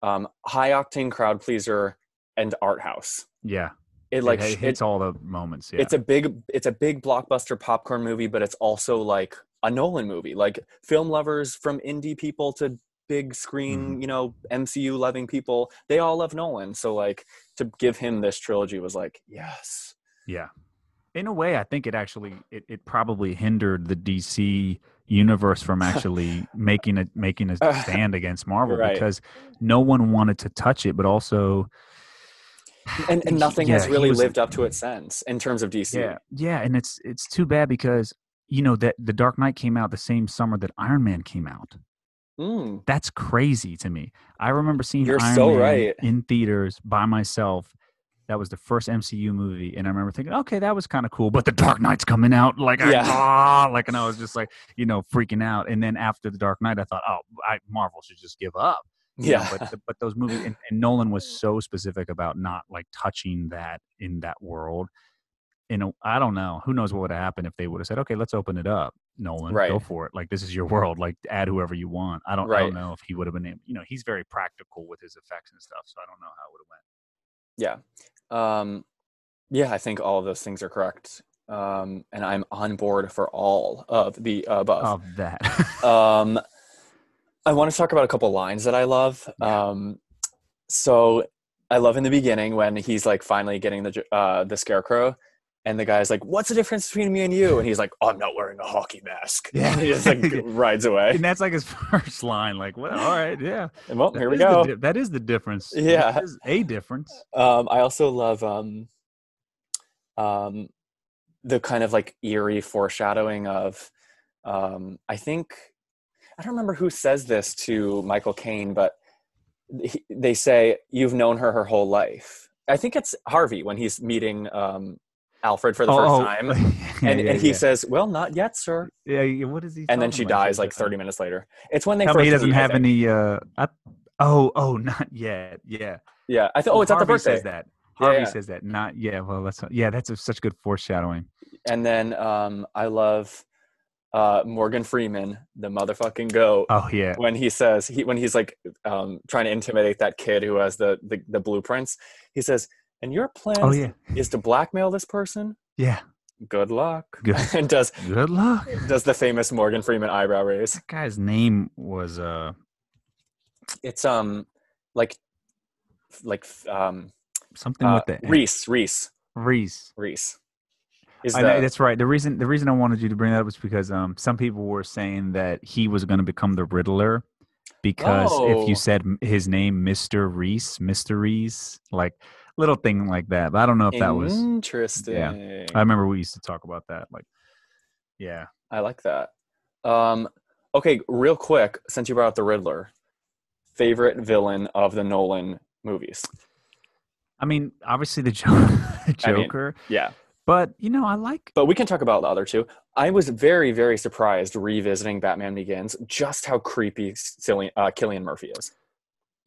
um, high octane crowd pleaser and art house Yeah. It like it, sh- it hits all the moments. Yeah. it's a big it's a big blockbuster popcorn movie but it's also like a nolan movie like film lovers from indie people to big screen Mm-hmm. you know mcu loving people they all love nolan so like to give him this trilogy was like yes yeah. In a way, I think it actually it, it probably hindered the DC universe from actually making a making a stand against Marvel Right. because no one wanted to touch it, but also and, and nothing Yeah, has really was- lived up to it since in terms of dc Yeah, yeah, and it's it's too bad because you know that the Dark Knight came out the same summer that Iron Man came out. Mm. That's crazy to me. I remember seeing You're Iron so Man right. in theaters by myself. That was the first MCU movie, and I remember thinking, okay, that was kind of cool. But the Dark Knight's coming out, like, I, Yeah. ah, like, and I was just like, you know, freaking out. And then after the Dark Knight, I thought, oh, I, Marvel should just give up. You know, Yeah. but but those movies and, and Nolan was so specific about not like touching that in that world. You know, I don't know. Who knows what would have happened if they would have said, "Okay, let's open it up, Nolan, go for it. Like this is your world. Like add whoever you want." I don't, I don't know if he would have been able. You know, he's very practical with his effects and stuff, so I don't know how it would have went. Yeah. Um, yeah, I think all of those things are correct. Um, and I'm on board for all of the above. Of that, Um, I want to talk about a couple lines that I love. Yeah. Um, so I love in the beginning when he's like finally getting the uh, the scarecrow, and the guy's like, "What's the difference between me and you?" And he's like, "I'm not wearing a hockey mask." Yeah. and he just like rides away. and that's like his first line. Like, well, all right, yeah. And well, That here we go. di- that is the difference. Yeah. That is a difference. Um, I also love um, um, the kind of like eerie foreshadowing of. Um, I think I don't remember who says this to Michael Caine, but he, they say you've known her her whole life. I think it's Harvey when he's meeting um, Alfred for the first time, yeah, and, yeah, and he yeah. says, "Well, not yet, sir." Yeah, yeah, what is he? And then she dies like thirty minutes later. It's when they Tell first me he doesn't have any. Uh, I, oh, oh, not yet. Yeah. Yeah, I thought. Oh, it's at the Harvey birthday. Says that. Harvey yeah. says that. Not yeah. Well, that's yeah. That's a, such good foreshadowing. And then um, I love uh, Morgan Freeman, the motherfucking goat. Oh yeah. when he says he when he's like um, trying to intimidate that kid who has the, the the blueprints, he says, "And your plan Oh yeah. is to blackmail this person? Yeah. Good luck." Good. and does Good luck. does the famous Morgan Freeman eyebrow raise? That guy's name was uh It's um like like um something uh, with the Reese Reese Reese. Reese. I know, that's right. The reason the reason I wanted you to bring that up was because um some people were saying that he was going to become the Riddler because if Oh. you said his name, Mister Reese, Mister Reese, like little thing like that. But I don't know if that was. interesting. Yeah, I remember we used to talk about that. Like, yeah. I like that. Um, okay, real quick, since you brought up the Riddler, favorite villain of the Nolan movies? I mean, obviously the, jo- the I mean- Joker, Yeah, but you know, I like. but we can talk about the other two. I was very, very surprised revisiting Batman Begins just how creepy Cillian, uh, Cillian Murphy is.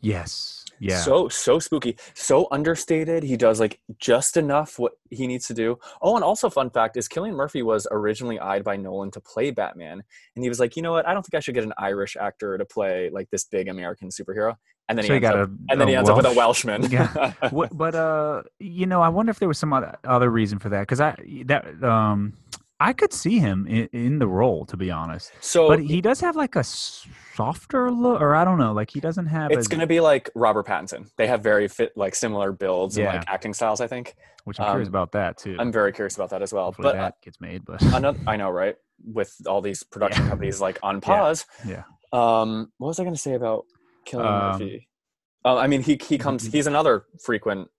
Yes. Yeah. So so spooky, so understated. He does like just enough what he needs to do. Oh, and also fun fact is Cillian Murphy was originally eyed by Nolan to play Batman, and he was like, you know what? I don't think I should get an Irish actor to play like this big American superhero. And then So he got up, a- and then he ends up with a Welshman. Yeah. but uh, you know, I wonder if there was some other, other reason for that because I that um, I could see him in, in the role to be honest, so but he does have like a softer look, or I don't know, like he doesn't have. it's going to be like Robert Pattinson. They have very fit like similar builds and like acting styles. I think. which I'm curious um, about that too. I'm very curious about that as well. Hopefully But uh, gets made, but another, I know, right? With all these production Yeah. companies like on pause. yeah. Um, what was I going to say about Cillian Um, Murphy? Uh, I mean, he he comes. He's another frequent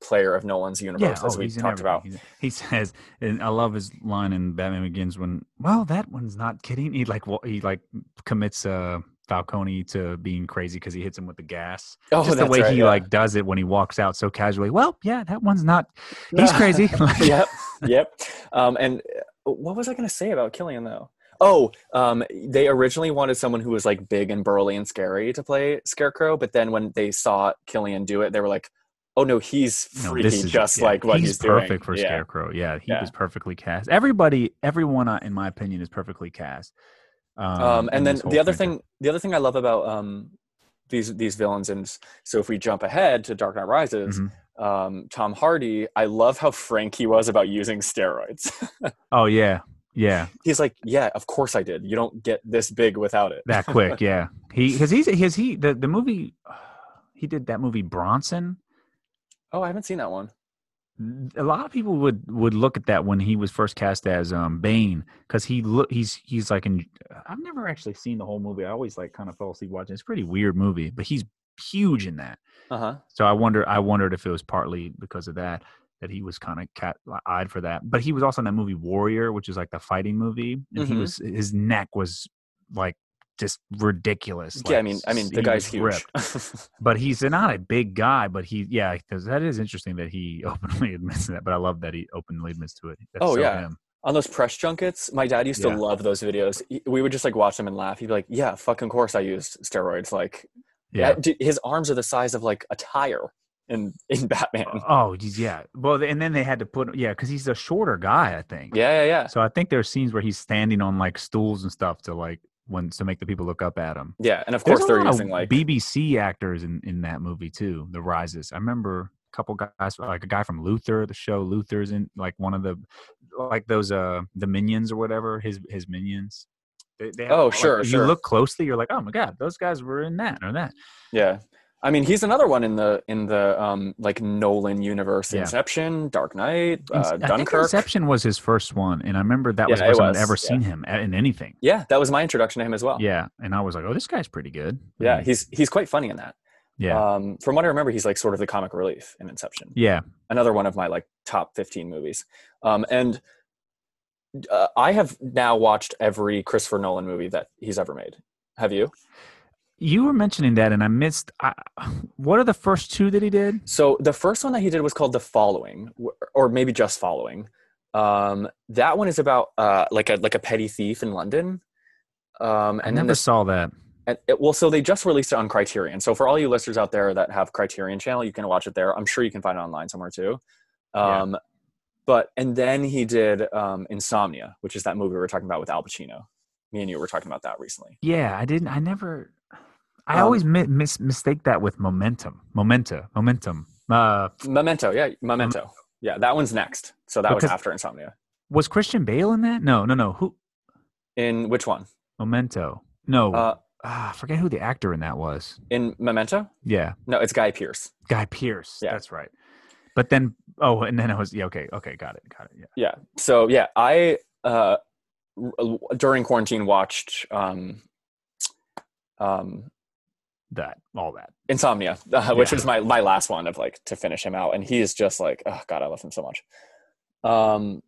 player of Nolan's universe, as oh, we talked about. He's- He says, and I love his line in Batman Begins when, well, that one's not kidding. He like wa- he like commits uh Falcone to being crazy because he hits him with the gas. Oh, Just the way right, he yeah. like does it when he walks out so casually. Well, yeah, that one's not. He's crazy. Yep, yep. Um, and uh, what was I going to say about Cillian though? Oh, um, they originally wanted someone who was like big and burly and scary to play Scarecrow, but then when they saw Cillian do it, they were like, "Oh no, he's No, freaky, is just yeah, like what he's, he's, doing." perfect for yeah. Scarecrow. Yeah, he Yeah. was perfectly cast. Everybody, everyone, uh, in my opinion, is perfectly cast. Um, Um, and then the other thing, the other thing I love about um, these these villains, and so if we jump ahead to Dark Knight Rises, Mhm. um, Tom Hardy, I love how frank he was about using steroids. Oh yeah, yeah, he's like, "Yeah, of course I did. You don't get this big without it." that quick. Yeah, he because he's his he the the movie he did that movie Bronson. Oh, I haven't seen that one. a lot of people would would look at that when he was first cast as um Bane because he look he's he's like in I've never actually seen the whole movie. I always like kind of fell asleep watching. It's a pretty weird movie, but he's huge in that. Uh huh. So I wonder I wondered if it was partly because of that that he was kind of cat eyed for that. But he was also in that movie Warrior, which is like the fighting movie, and he Mhm. was his neck was like just ridiculous. yeah, I mean, I mean, the guy's huge. but he's not a big guy. But he, yeah, because that is interesting that he openly admits to that. But I love that he openly admits to it. That's Oh, so yeah. him. On those press junkets, my dad used to love those videos. We would just like watch them and laugh. He'd be like, "Yeah, fucking course, I used steroids." Like, yeah. yeah, his arms are the size of like a tire in in Batman. Oh, oh yeah. Well, and then they had to put, yeah, because he's a shorter guy, I think. Yeah, yeah, yeah, So I think there are scenes where he's standing on like stools and stuff to like when to make the people look up at him. yeah. And of There's course, a they're lot using of like BBC actors in in that movie too. The Rises. I remember a couple guys, like a guy from Luther, the show Luther's in like one of the like those uh the minions or whatever his his minions. They, they have, Oh, like, sure, if sure. You look closely, you're like, oh my god, those guys were in that or that. yeah. I mean, he's another one in the in the um like Nolan universe. Yeah. Inception, Dark Knight, uh, I think Dunkirk. Inception was his first one, and I remember that was the first I'd ever yeah. seen him in anything. Yeah, that was my introduction to him as well. Yeah, and I was like, oh, this guy's pretty good. yeah. He's he's quite funny in that. yeah, Um, from what I remember, he's like sort of the comic relief in Inception. yeah. another one of my like top 15 movies um, and uh, i have now watched every christopher nolan movie that he's ever made have you You were mentioning that, and I missed. I, what are the first two that he did? so the first one that he did was called the following or maybe just following um, that one is about uh, like a like a petty thief in london um, I and then never this saw that. and it, well so they just released it on criterion so for all you listeners out there that have criterion channel you can watch it there i'm sure you can find it online somewhere too Yeah. um, but and then he did um, insomnia which is that movie we were talking about with al pacino me and you were talking about that recently Yeah, I didn't. I never. I Um, always mi- mis- mistake that with momentum. Momenta. Momentum. Uh, memento yeah memento yeah that one's next so that was after insomnia was Christian Bale in that? No, no, no. Who? in which one Memento. No. uh, ah, I forget who the actor in that was. in memento Yeah, no it's guy pearce Guy Pearce. Yeah. That's right. But then, oh, and then I was yeah. Okay, okay, got it, got it. Yeah. yeah so yeah i uh r- during quarantine watched um um That all that. insomnia uh, which Yeah. was my my last one of like to finish him out and he is just like oh god i love him so much um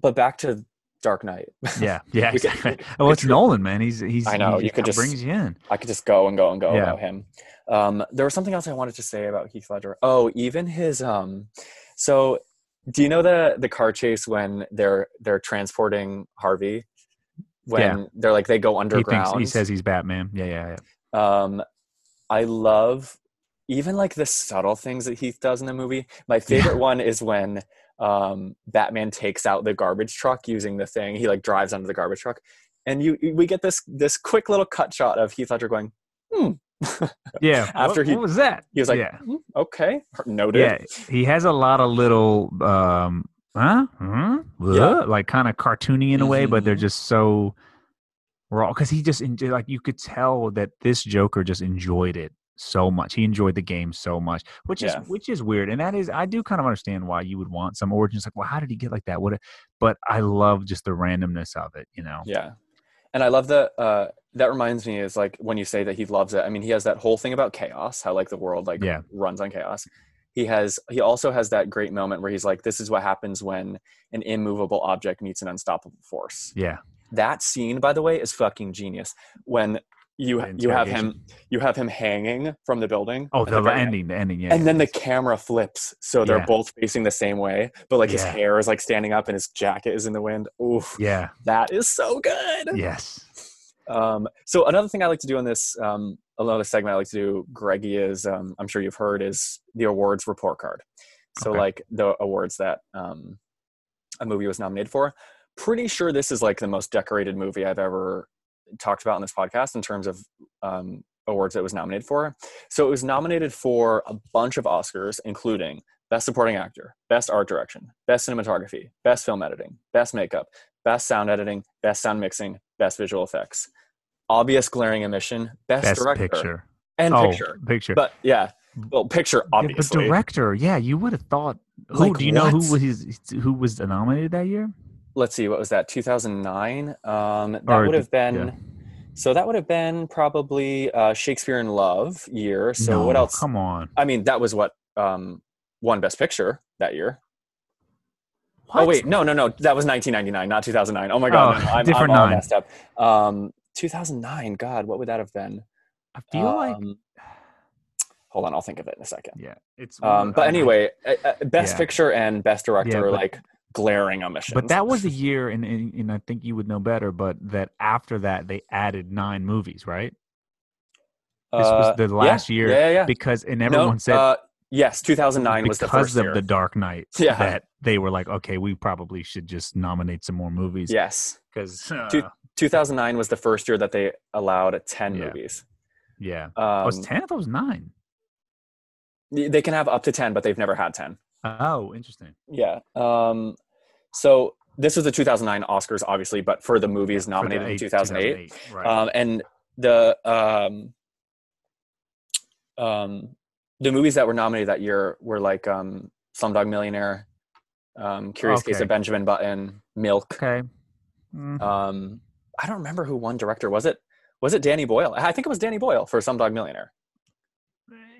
but back to dark knight Yeah, yeah. Exactly. we could- oh, it's Nolan, man. He's he's. I know, he you could just- brings you in. i could just go and go and go Yeah. about him um there was something else i wanted to say about heath ledger oh even his um so do you know the the car chase when they're they're transporting harvey when Yeah. they're like they go He underground thinks he says he's Batman. Yeah, yeah, yeah. Um i love even like the subtle things that heath does in the movie my favorite one is when um batman takes out the garbage truck using the thing he like drives under the garbage truck and you we get this this quick little cut shot of heath ledger going hmm Yeah. After what, he- what was that? he was like yeah, "Hmm, okay noted yeah. He has a lot of little, um, huh, huh? Yeah. Like kind of cartoony in a way, but they're Mhm. just so raw because he just enjoy, like you could tell that this Joker just enjoyed it so much. He enjoyed the game so much, which Yeah. is which is weird, and that is I do kind of understand why you would want some origins. Like, well, how did he get like that? What? a- But I love just the randomness of it. You know? Yeah. And I love that uh that reminds me is like when you say that he loves it. I mean, he has that whole thing about chaos, how like the world like Yeah. runs on chaos. He has he also has that great moment where he's like this is what happens when an immovable object meets an unstoppable force. Yeah. That scene by the way is fucking genius. When you you have him you have him hanging from the building. Oh, at the, ending, the ending. Yeah. And then the camera flips so they're Yeah. both facing the same way, but like his hair is like standing up and his jacket is in the wind. Oof. yeah. That is so good. Yes. Um, so another thing I like to do in this, um, another segment I like to do, Greggy, is um, I'm sure you've heard is the awards report card. So Okay. like the awards that um, a movie was nominated for. Pretty sure this is like the most decorated movie I've ever talked about in this podcast in terms of um, awards it was nominated for. So it was nominated for a bunch of Oscars, including Best Supporting Actor, Best Art Direction, Best Cinematography, Best Film Editing, Best Makeup, Best Sound Editing, Best Sound Mixing, Best Visual Effects, Obvious Glaring Omission, Best, Best Director, picture. and oh, Picture. Picture. But yeah, well, picture Yeah, obviously. but director, yeah, you would have thought. Who Like do you know who was who was nominated that year? Let's see, what was that? 2009. Um, that Or would have been. yeah. So that would have been probably uh, Shakespeare in Love year. So what else? Come on. I mean, that was what um, won Best Picture that year. What? Oh wait, no, no, no, that was 1999, not 2009. Oh my god, Oh, no, no, I'm, different I'm all nine. messed up. Um, 2009. God, what would that have been? I feel like Um, hold on, I'll think of it in a second. yeah, it's. Um, but anyway, uh, best Yeah. picture and best director Yeah, like glaring omissions. But that was a year, and, and and I think you would know better. But that after that, they added nine movies, right? This Uh, was the yeah, last year Yeah, yeah. yeah. because and No, everyone said uh, yes. 2009 was the because first of year. the Dark Knight Yeah. that they were like, okay, we probably should just nominate some more movies. yes, because two 2009 was the first year that they allowed 10 Yeah. movies. yeah, Um, oh, it's ten. I thought it was nine. They can have up to 10, but they've never had 10. Oh, interesting. Yeah. Um, so this was the 2009 Oscars, obviously, but for the movies For the nominated in eight- 2008. right? Um, and the um, um, the movies that were nominated that year were like um, Slumdog Millionaire, um, Curious Case of Benjamin Button, Milk. okay. Mm, Um, I don't remember who won director. Was it was it Danny Boyle? I think it was Danny Boyle for Slumdog Millionaire,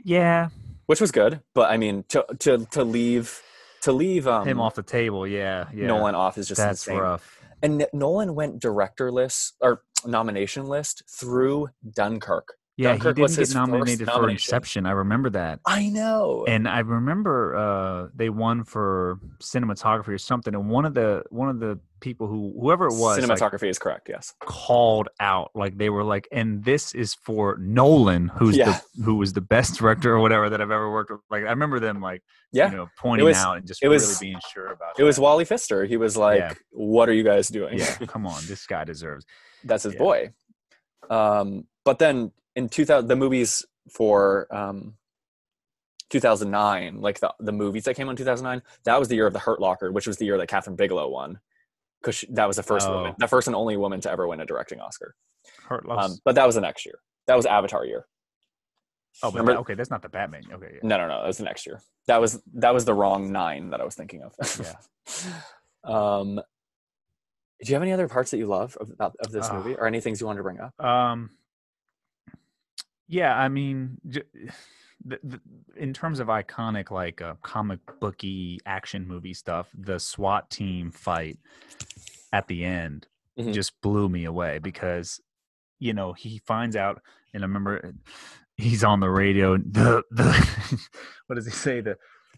yeah, which was good. But I mean, to to to leave to leave um, him off the table. Yeah, yeah. Nolan off is just That's insane. rough. And N- Nolan went director list or nomination list through Dunkirk. Yeah, Dunkirk he didn't get nominated for. Inception. I remember that. I know. and I remember uh, they won for cinematography or something, and one of the one of the people who whoever it was like, Cinematography is correct. Yes. called out like they were like, and this is for Nolan, who's Yeah. the who was the best director or whatever that I've ever worked with. Like I remember them like Yeah. you know pointing was- out and just it really was- being sure about It It was. Wally Pfister. He was like, Yeah. "What are you guys doing?" yeah, come on, this guy deserves. That's his Yeah. boy. Um, but then in 2000, the movies for um, 2009, like the the movies that came out in 2009, that was the year of the Hurt Locker, which was the year that Kathryn Bigelow won, because that was the first Oh. woman, the first and only woman to ever win a directing Oscar. Hurt Um, but that was the next year. That was Avatar year. oh, but that- okay, that's not the Batman. Okay, yeah. No, no, no. That was the next year. That was that was the wrong nine that I was thinking of. Yeah. um, do you have any other parts that you love of, about- of this Ah. movie, or any things you wanted to bring up? Um. Yeah, I mean, j- the, the, in terms of iconic, like uh, comic booky action movie stuff, the SWAT team fight at the end Mhm. just blew me away because, you know, he finds out, and I remember he's on the radio. The the what does he say? The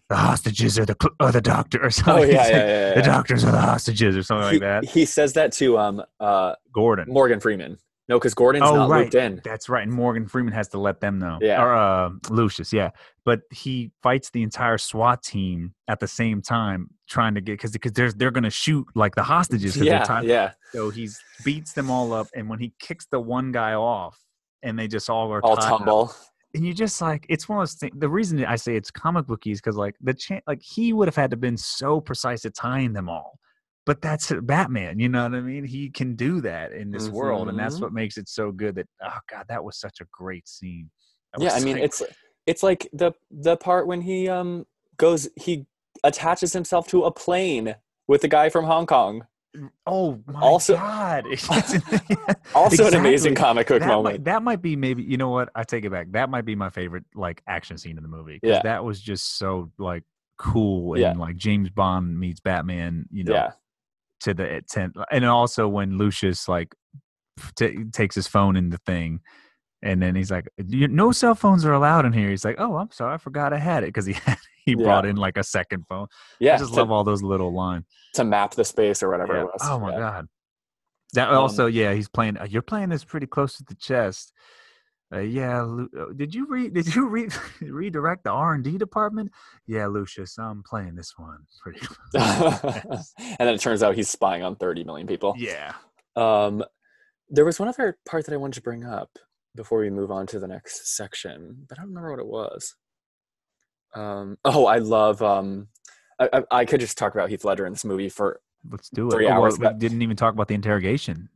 the hostages are the cl- or the doctor or something. Oh yeah, like, yeah, yeah. The doctors are the hostages or something he, like that. he says that to um uh Gordon. Morgan Freeman. No, because Gordon's Oh, not right. looped in. That's right. And Morgan Freeman has to let them know. Yeah. Or uh, Lucius, yeah. But he fights the entire SWAT team at the same time, trying to get because because they're they're gonna shoot like the hostages. Yeah, tied- yeah. So he beats them all up, and when he kicks the one guy off, and they just all are All up, tumble. and you just like it's one of those things. The reason I say it's comic bookies because like the chan like he would have had to been so precise at tying them all. But that's Batman, you know what I mean? He can do that in this world, and that's Mhm. what makes it so good. That oh god, that was such a great scene. That Yeah, I mean like- it's it's like the the part when he um goes he attaches himself to a plane with the guy from Hong Kong. oh my also- god, Also an amazing comic book that moment. Might, that might be maybe you know what I take it back. That might be my favorite like action scene in the movie because Yeah. that was just so like cool and Yeah. like James Bond meets Batman. You know, yeah. To the tent, and also when Lucius like t- takes his phone in the thing, and then he's like, "No cell phones are allowed in here." He's like, "Oh, I'm sorry, I forgot I had it," because he had, he Yeah. brought in like a second phone. Yeah. I just to, love all those little lines. to map the space or whatever Yeah. it was. Oh my Yeah. god. That Um, also, yeah, he's playing. Uh, you're playing this pretty close to the chest. Uh, yeah, Lu- uh, did you read? Did you read redirect the R and D department? Yeah, Lucius, I'm playing this one pretty. and then it turns out he's spying on 30 million people. yeah. Um, there was one other part that I wanted to bring up before we move on to the next section, but I don't remember what it was. Um, oh, I love. Um, I, I, I could just talk about Heath Ledger in this movie for. Let's do it. Three Oh, well, we didn't even talk about the interrogation.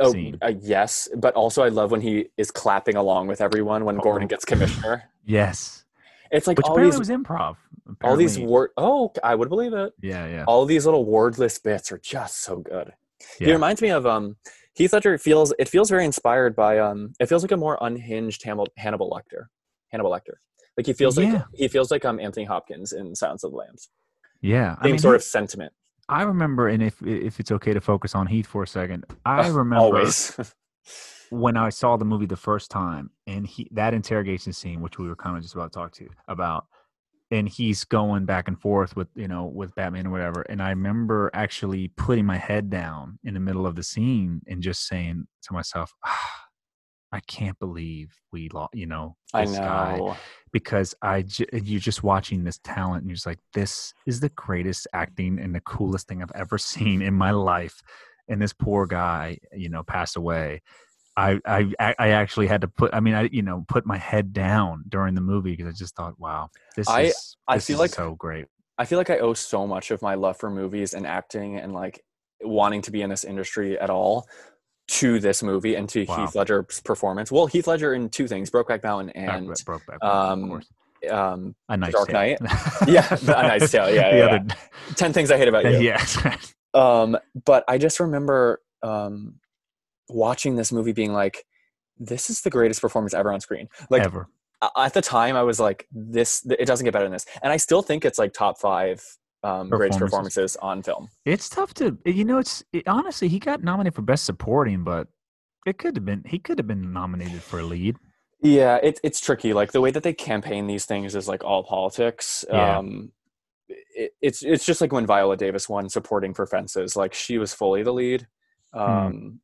Oh, uh, yes, but also I love when he is clapping along with everyone when Gordon Oh. gets commissioner. Yes, It's like which all apparently these, was improv. all these word. Oh, I would believe it. Yeah, yeah. All these little wordless bits are just so good. He reminds me of um Heath Ledger feels it feels very inspired by um it feels like a more unhinged Hannibal, Hannibal Lecter. Hannibal Lecter. Like he feels Yeah. like he feels like um Anthony Hopkins in Silence of the Lambs. yeah. Same I mean, sort of sentiment. I remember, and if if it's okay to focus on Heath for a second, I remember when I saw the movie the first time, and he that interrogation scene, which we were kind of just about to talk to about, and he's going back and forth with you know with Batman or whatever, and I remember actually putting my head down in the middle of the scene and just saying to myself, ah, I can't believe we lost, you know, I this guy know. because I j- you're just watching this talent and you're just like, this is the greatest acting and the coolest thing I've ever seen in my life. And this poor guy, you know, passed away. I I I actually had to put. I mean, I you know put my head down during the movie because I just thought, wow, this I- is I this feel is like- so great. I feel like I owe so much of my love for movies and acting and like wanting to be in this industry at all to this movie and to Wow. Heath Ledger's performance. Well, Heath Ledger in two things: Brokeback Mountain and Back, broke back, um, of course. um, A nice Dark Tale. Knight. Yeah, A Knight's Tale, yeah, the yeah, other, Ten Things I Hate About You. yes. Um, but I just remember um, watching this movie being like, "This is the greatest performance ever on screen." Like ever. at the time, I was like, "This it doesn't get better than this," and I still think it's like top five um, greatest Performances. performances on film. It's tough to you know. It's it, honestly he got nominated for best supporting, but it could have been he could have been nominated for lead. Yeah, it's it's tricky. Like the way that they campaign these things is like all politics. Yeah. Um, it, it's it's just like when Viola Davis won supporting for Fences. Like she was fully the lead. Hmm. Um,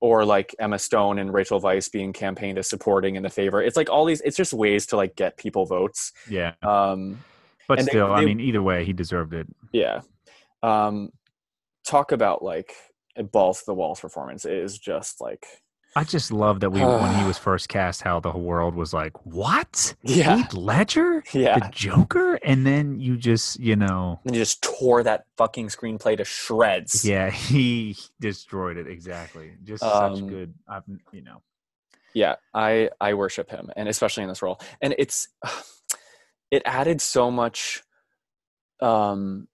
Or like Emma Stone and Rachel Weisz being campaigned as supporting in the favor. It's like all these. It's just ways to like get people votes. Yeah, Um, but and they- still, I mean, either way, he deserved it. yeah. Um, talk about like a balls to the walls performance It is just like I just love that we when he was first cast, how the whole world was like, "What? yeah Heath Ledger, yeah. the Joker?" And then you just, you know, And he just tore that fucking screenplay to shreds. yeah, he destroyed it exactly. Just such Um, good, I've, you know, yeah i i worship him and especially in this role and it's it added so much um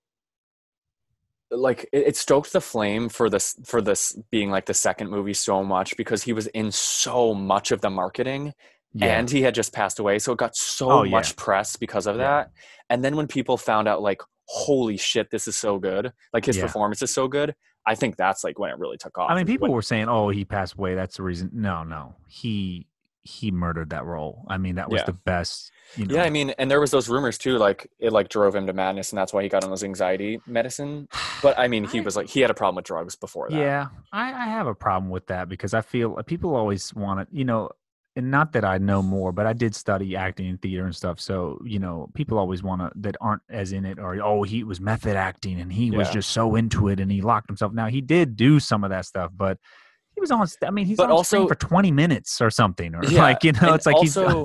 like it, it stoked the flame for this for this being like the second movie so much because he was in so much of the marketing yeah, and he had just passed away so it got so Oh, yeah. much press because of Yeah. that and then when people found out like holy shit this is so good like his Yeah. performance is so good i think that's like when it really took off I mean, people When- were saying, "Oh, he passed away. That's the reason." No, no, he he murdered that role. I mean, that was Yeah. the best. You know, Yeah, I mean, and there was those rumors too, like it like drove him to madness, and that's why he got on those anxiety medicine. But I mean, he I- was like he had a problem with drugs before that. Yeah, I, I have a problem with that because I feel uh, people always want to, you know, and not that I know more, but I did study acting and theater and stuff. So, you know, people always want to, that aren't as in it or, oh, he was method acting and he was just so into it and he locked himself. Now, he did do some of that stuff, but he was on, I mean, he's But on screen also- for 20 minutes or something. Or Yeah, like, you know, it's like he's, uh,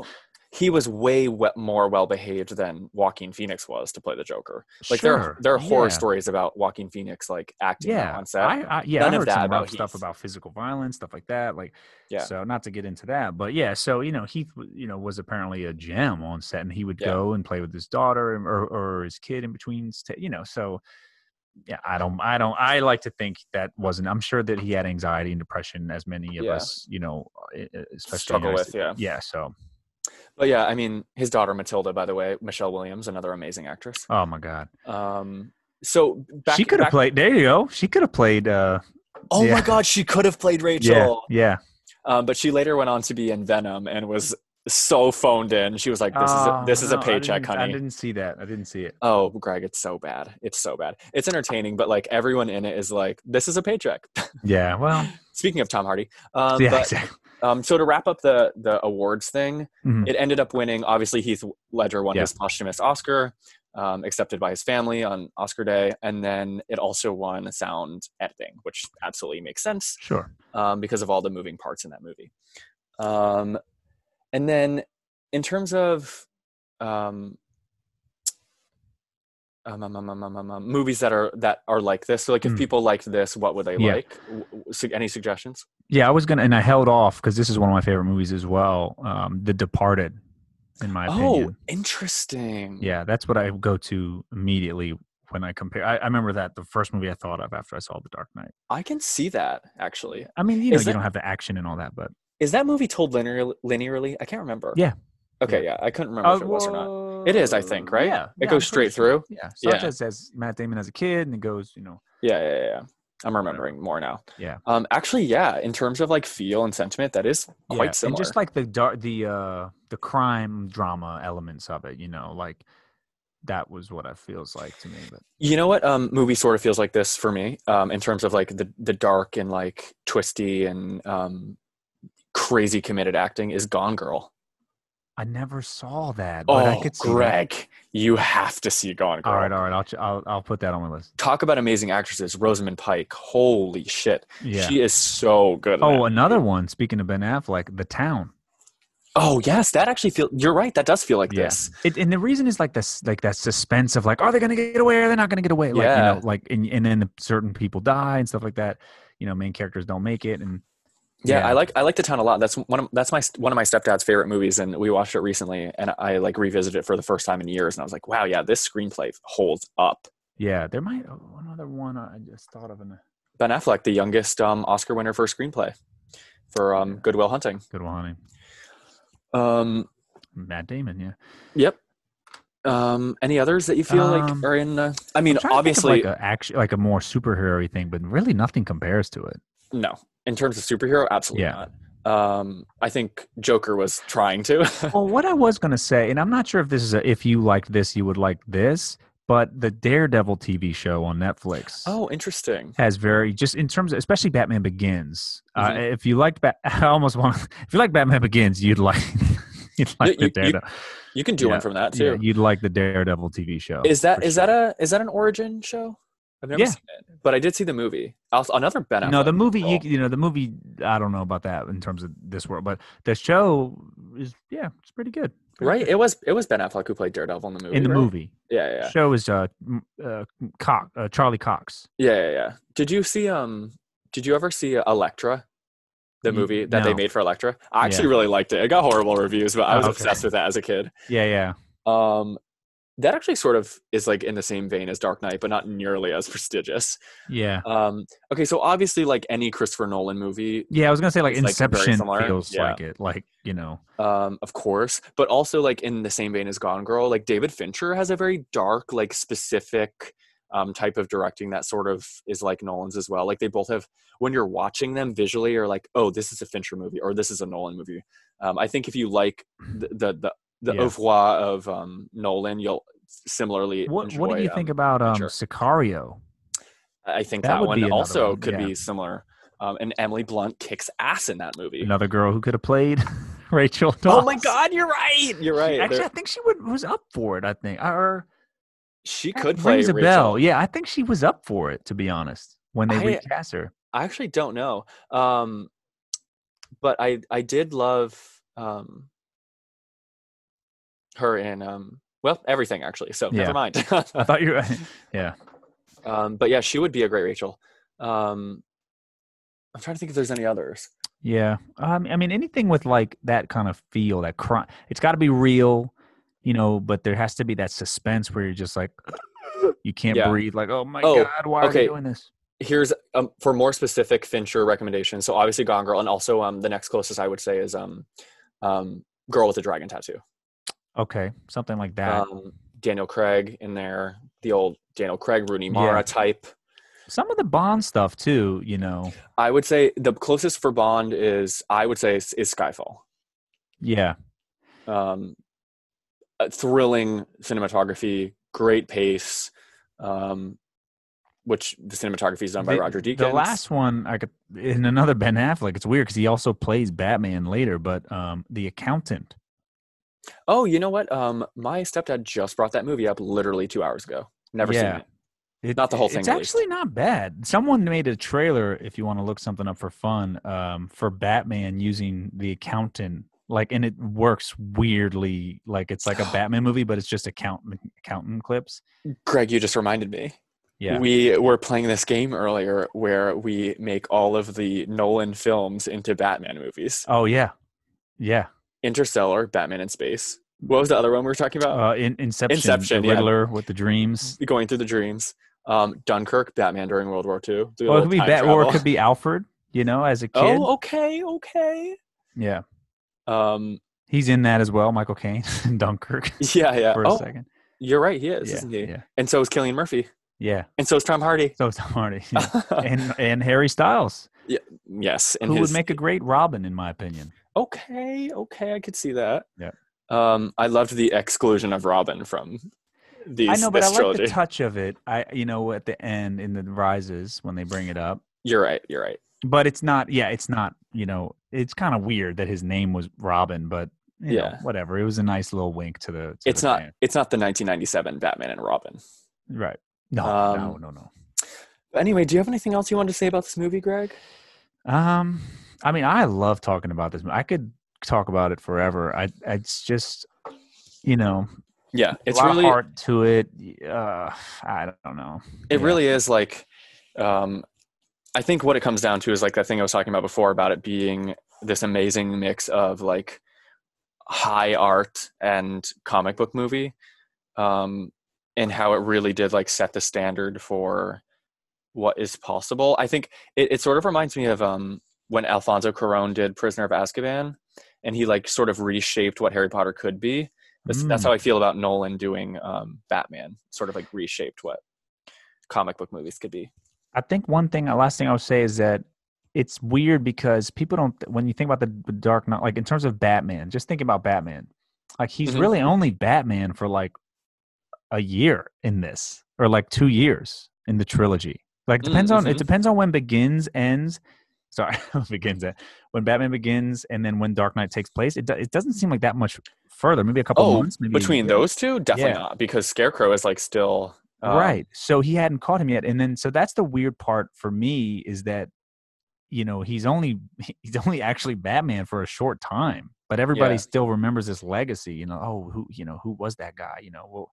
he was way more well behaved than Joaquin Phoenix was to play the Joker. Like there Sure, there are horror yeah. stories about Joaquin Phoenix like acting yeah, on set. I, I, yeah, None I of heard that about stuff Heath. about physical violence, stuff like that. Like, Yeah. So not to get into that, but yeah. So you know, Heath, you know, was apparently a gem on set, and he would Yeah. go and play with his daughter or or his kid in between. You know, so yeah, I don't, I don't, I like to think that wasn't. I'm sure that he had anxiety and depression, as many of Yeah. us, you know, e- e- especially Struggle with, yeah. yeah. So, But yeah, I mean, his daughter Matilda, by the way, Michelle Williams, another amazing actress. oh my god, Um, so back, she could have played. There you go. She could have played. uh Oh yeah. my God, she could have played Yeah, Rachel. yeah. Um, but she later went on to be in Venom and was so phoned in. She was like, "This is a, Oh, this is no, a I paycheck, didn't- I didn't see that. I didn't see it. Oh, Greg, it's so bad. It's so bad. It's entertaining, but like everyone in it is like, "This is a paycheck." Yeah. Well. Speaking of Tom Hardy, um, yeah. but Exactly. um, so to wrap up the the awards thing, Mhm. it ended up winning. Obviously, Heath Ledger won Yeah. his posthumous Oscar, um, accepted by his family on Oscar Day, and then it also won sound editing, which absolutely makes sense Sure. um, because of all the moving parts in that movie. Um, and then in terms of um um um, um, um, um, movies that are that are like this so like if mm. people liked this what would they yeah. like w- any suggestions yeah i was gonna and i held off because this is one of my favorite movies as well the departed in my oh, opinion oh interesting yeah that's what i go to immediately when I compare. I, I, remember that the first movie I thought of after I saw The Dark Knight. I can see that actually. I mean, you know, Is you that, don't have the action and all that, but is that movie told linear, linearly? I can't remember. Yeah. Okay, yeah, I couldn't remember if it was or not. It is, I think, right? Yeah, It yeah, goes straight sure. through? Yeah, Yeah. starts as, as Matt Damon as a kid, and it goes, you know, Yeah, yeah, yeah. I'm remembering more now. Yeah. Um, actually, yeah. In terms of like feel and sentiment, that is quite yeah. similar. And just like the dark, the uh, the crime drama elements of it, you know, like that was what it feels like to me. But You know what um, movie sort of feels like this for me um, in terms of like the the dark and like twisty and um, crazy committed acting is Gone Girl. I never saw that. But I Oh, could see that. Greg, you have to see Gone Girl. All right, all right. I'll, ch- I'll I'll put that on my list. Talk about amazing actresses. Rosamund Pike. Holy shit, Yeah. she is so good. oh, that. another one. Speaking of Ben Affleck, The Town. oh yes, that actually feel. You're right. That does feel like Yeah. this. It, and the reason is like this, like that suspense of like, are they going to get away? Or are they not going to get away? Like, you Yeah. know, like, and, and then certain people die and stuff like that. You know, main characters don't make it, and Yeah, Yeah. I like I like the town a lot. That's one of that's my one of my stepdad's favorite movies, and we watched it recently, and I like revisited it for the first time in years, and I was like, wow, yeah, this screenplay holds up. yeah, there might oh, another one I just thought of in the Ben Affleck, the youngest um, Oscar winner for screenplay for um, Good Will Hunting. Good Will Hunting. Um, Matt Damon. Yeah, yep. Um, any others that you feel Um, like are in? Uh, I mean, I'm trying to think of, obviously, like a action, like a more superhero thing, but really nothing compares to it. no. In terms of superhero, absolutely Yeah. not. Um, I think Joker was trying to. Well, what I was going to say, and I'm not sure if this is a, if you liked this, you would like this, but the Daredevil TV show on Netflix. oh, interesting. has very just in terms of especially Batman Begins. Uh, Mhm. if you liked, Bat- I almost want if you like Batman Begins, you'd like you'd like you- the you- Daredevil. You can do Yeah, one from that yeah, too. you'd like the Daredevil TV show. Is that is sure. that a is that an origin show? I've never Yeah. seen it, but I did see the movie. Also, another Ben. no the movie? You, you know the movie. I don't know about that in terms of this world, but the show is yeah, it's pretty good. Pretty right? good. It was it was Ben Affleck who played Daredevil in the movie. in the right? movie. Yeah, yeah, Show is uh, uh, Cox, uh Charlie Cox. yeah, yeah, yeah. Did you see um? Did you ever see Elektra? The movie that they made for Elektra. I actually Yeah. really liked it. It got horrible reviews, but I was Oh, okay. obsessed with that as a kid. Yeah, yeah. Um, that actually sort of is like in the same vein as Dark Knight, but not nearly as prestigious. Yeah. Um, okay, so obviously, like any Christopher Nolan movie, Yeah, I was gonna say like It's, like, Inception feels Yeah. like it. Like, you know. um, of course, but also like in the same vein as Gone Girl, like David Fincher has a very dark, like specific um, type of directing that sort of is like Nolan's as well. Like they both have when you're watching them visually, are like, oh, this is a Fincher movie or this is a Nolan movie. Um, I think if you like the the the, the Yeah. oeuvre of um, Nolan, you'll similarly. What What do enjoy, you think um, about um Sicario? I think That that, one also one, could yeah. be similar. Um, and Emily Blunt kicks ass in that movie. Another girl who could have played Rachel. Oh my God, you're right. You're right. Actually, There- I think she would, was up for it. I think, or she could play rings a Rachel. bell. Yeah, I think she was up for it. To be honest, when they I- recast her. I actually don't know. Um, but I I did love um, her in um, well everything actually. So Yeah. never mind. I thought you. were yeah. um, but yeah, she would be a great Rachel. Um, I'm trying to think if there's any others. Yeah. Um, I mean, anything with like that kind of feel, that crime, it's got to be real, you know, but there has to be that suspense where you're just like, you can't Yeah. breathe. Like, oh my Oh, God, why are okay. they doing this? Here's um, for more specific Fincher recommendations. So obviously Gone Girl, and also um, the next closest I would say is um, um, Girl with a Dragon Tattoo. Okay. Something like that. Um, Daniel Craig in there, the old Daniel Craig, Rooney Mara Yeah. type. Some of the Bond stuff too, you know. I would say the closest for Bond is I would say is, is Skyfall. Yeah. Um, a thrilling cinematography, great pace, um, which the cinematography is done by the, Roger Deakins. The last one, I could in another Ben Affleck. It's weird because he also plays Batman later, but um, the accountant. Oh, you know what? Um, my stepdad just brought that movie up literally two hours ago. Never Yeah. seen it. It, Not the whole thing, It's least. actually not bad. Someone made a trailer, if you want to look something up for fun, um, for Batman using the accountant. Like, and it works weirdly. Like, it's like a Batman movie, but it's just accountant accountant clips. Greg, you just reminded me. Yeah. We were playing this game earlier where we make all of the Nolan films into Batman movies. oh yeah, yeah. Interstellar, Batman in Space. What was the other one we were talking about? Uh, in, Inception, Inception, the yeah. With the dreams. Going through the dreams. Um, Dunkirk, Batman during World War II. A Or it could be time Bat, or it could be Alfred. You know, as a kid. Oh, okay, okay. Yeah, Um, he's in that as well. Michael Caine in Dunkirk yeah, yeah. for a oh, second. you're right. He is, Yeah, isn't he? yeah. And so is Cillian Murphy. Yeah. and so is Tom Hardy. So is Tom Hardy yeah. and and Harry Styles, Yeah. yes, and who his, would make a great Robin, in my opinion. Okay, okay, I could see that. Yeah. Um, I loved the exclusion of Robin from these. I know, but I like trilogy. the touch of it. I, you know, at the end in the rises when they bring it up. You're right. You're right. But it's not. Yeah, it's not. You know, it's kind of weird that his name was Robin, but you know, Yeah. whatever. It was a nice little wink to the. to It's the not. fan. It's not the 1997 Batman and Robin. right. No, no, Um, no, no. Anyway, do you have anything else you wanted to say about this movie, Greg? Um, I mean, I love talking about this. I could talk about it forever. I, it's just, you know, Yeah, it's really. heart to it. Uh, I don't know. It Yeah. really is like. Um, I think what it comes down to is like that thing I was talking about before about it being this amazing mix of like high art and comic book movie, um, and how it really did like set the standard for what is possible. I think it, it sort of reminds me of um, when Alfonso Cuarón did Prisoner of Azkaban, and he like sort of reshaped what Harry Potter could be. That's, that's Mm. how I feel about Nolan doing um, Batman. Sort of like reshaped what comic book movies could be. I think one thing, last thing I would say is that it's weird because people don't. When you think about the, Dark Knight, like in terms of Batman, just think about Batman. Like he's Mhm. really only Batman for like a year in this, or like two years in the trilogy. Like depends on mhm. it depends on when Begins ends. Sorry, begins at when Batman begins, and then when Dark Knight takes place. It do, it doesn't seem like that much further. Maybe a couple Oh, months. Maybe Between those two, definitely Yeah. not, because Scarecrow is like still um, right so he hadn't caught him yet and then so that's the weird part for me is that you know he's only he's only actually batman for a short time but everybody Yeah. still remembers this legacy you know oh who you know who was that guy you know well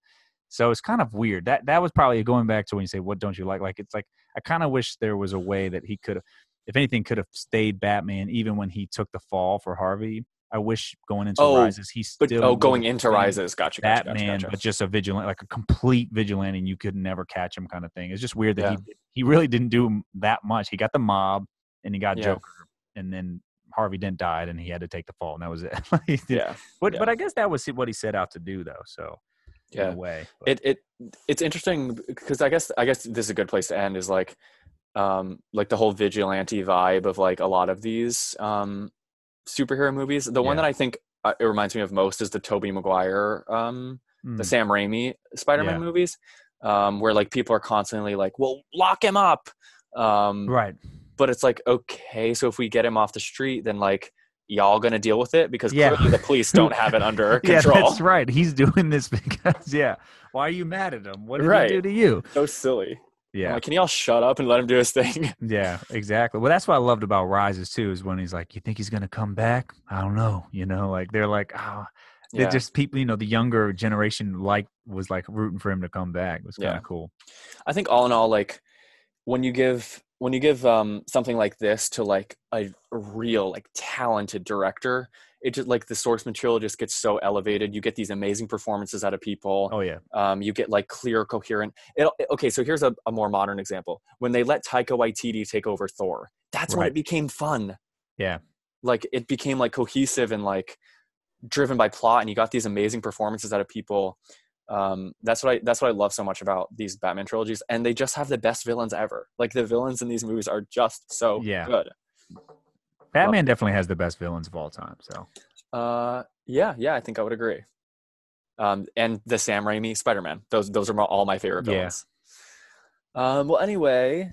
so it's kind of weird that that was probably going back to when you say what don't you like like it's like i kind of wish there was a way that he could have if anything could have stayed batman even when he took the fall for harvey i wish going into Oh, rises he But still oh, going into Rises, gotcha, gotcha, gotcha, Batman, gotcha. but just a vigilante, like a complete vigilante, and you could never catch him, kind of thing. It's just weird that Yeah. he he really didn't do that much. He got the mob, and he got Yeah. Joker, and then Harvey Dent died, and he had to take the fall, and that was it. Yeah, but yeah. but I guess that was what he set out to do, though. So Yeah. a way, but- it it it's interesting because I guess I guess this is a good place to end. Is like, um, like the whole vigilante vibe of like a lot of these um superhero movies. The one that I think uh, it reminds me of most is the Tobey Maguire, um, the Mm, Sam Raimi Spider-Man Yeah. movies, um, where like people are constantly like, "Well, lock him up," um, right. but it's like okay so if we get him off the street then like y'all gonna deal with it because Yeah. clearly the police don't have it under control. Yeah, that's right. He's doing this because yeah. Why are you mad at him? What did Right. he do to you? so silly Yeah. like, can y'all shut up and let him do his thing Yeah, exactly. Well, that's what I loved about Rises too, is when he's like, "You think he's gonna come back? I don't know." You know, like they're like, "Oh, yeah. they're just people." You know, the younger generation like was like rooting for him to come back. It was kind Yeah. of cool. i think all in all like when you give when you give um something like this to like a real like talented director it just like the source material just gets so elevated you get these amazing performances out of people Oh yeah, um, you get like clear, coherent. It, okay, so here's a, a more modern example. When they let Taika Waititi take over Thor, that's when it became fun. yeah, Like it became like cohesive and like driven by plot, and you got these amazing performances out of people. Um, that's what I that's what I love so much about these Batman trilogies, and they just have the best villains ever. Like the villains in these movies are just so Yeah. good. Batman definitely has the best villains of all time. So Uh, yeah, yeah, I think I would agree. Um, and the Sam Raimi Spider Man; those those are my, all my favorite Yeah. villains. Um, well, anyway,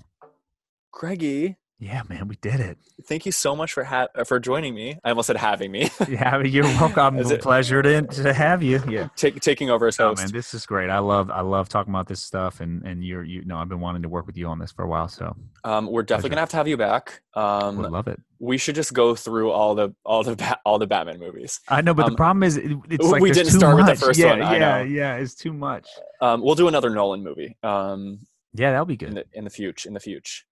Greggy, yeah, man, we did it. thank you so much for ha- for joining me. I almost said having me, Yeah, you're welcome. It's a Pleasure to, to have you. Yeah. Take, taking over as host. Oh man, this is great. I love I love talking about this stuff, and and you're you know I've been wanting to work with you on this for a while, so um, we're definitely Pleasure. gonna have to have you back. would Um, love it. we should just go through all the all the Bat- all the Batman movies. I know, but um, the problem is it's like we didn't too start with the much. first yeah, one, Yeah, yeah, it's too much. Um, we'll do another Nolan movie. Um, Yeah, that'll be in good. the in the future in the future.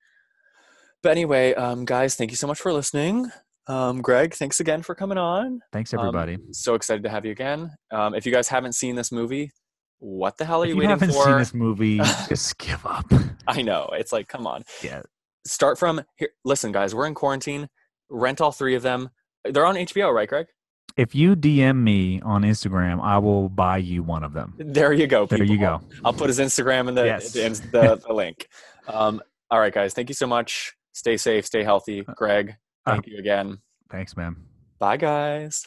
But anyway, um, guys, thank you so much for listening. Um, Greg, thanks again for coming on. Thanks, um, everybody. Um, so excited to have you again. Um, if you guys haven't seen this movie, what the hell are you, you waiting for? Haven't seen this movie, just give up. I know. It's like, come on. Yeah. Start from here. Listen, guys, we're in quarantine. Rent all three of them. They're on HBO, right, Greg? If you DM me on Instagram, I will buy you one of them. There you go. People. There you go. I'll, put his Instagram in the, yes. the, the, the link. Um, all right, guys. Thank you so much. Stay safe, stay healthy. Uh, Greg, uh, thank uh, you again. Thanks, man. Bye, guys.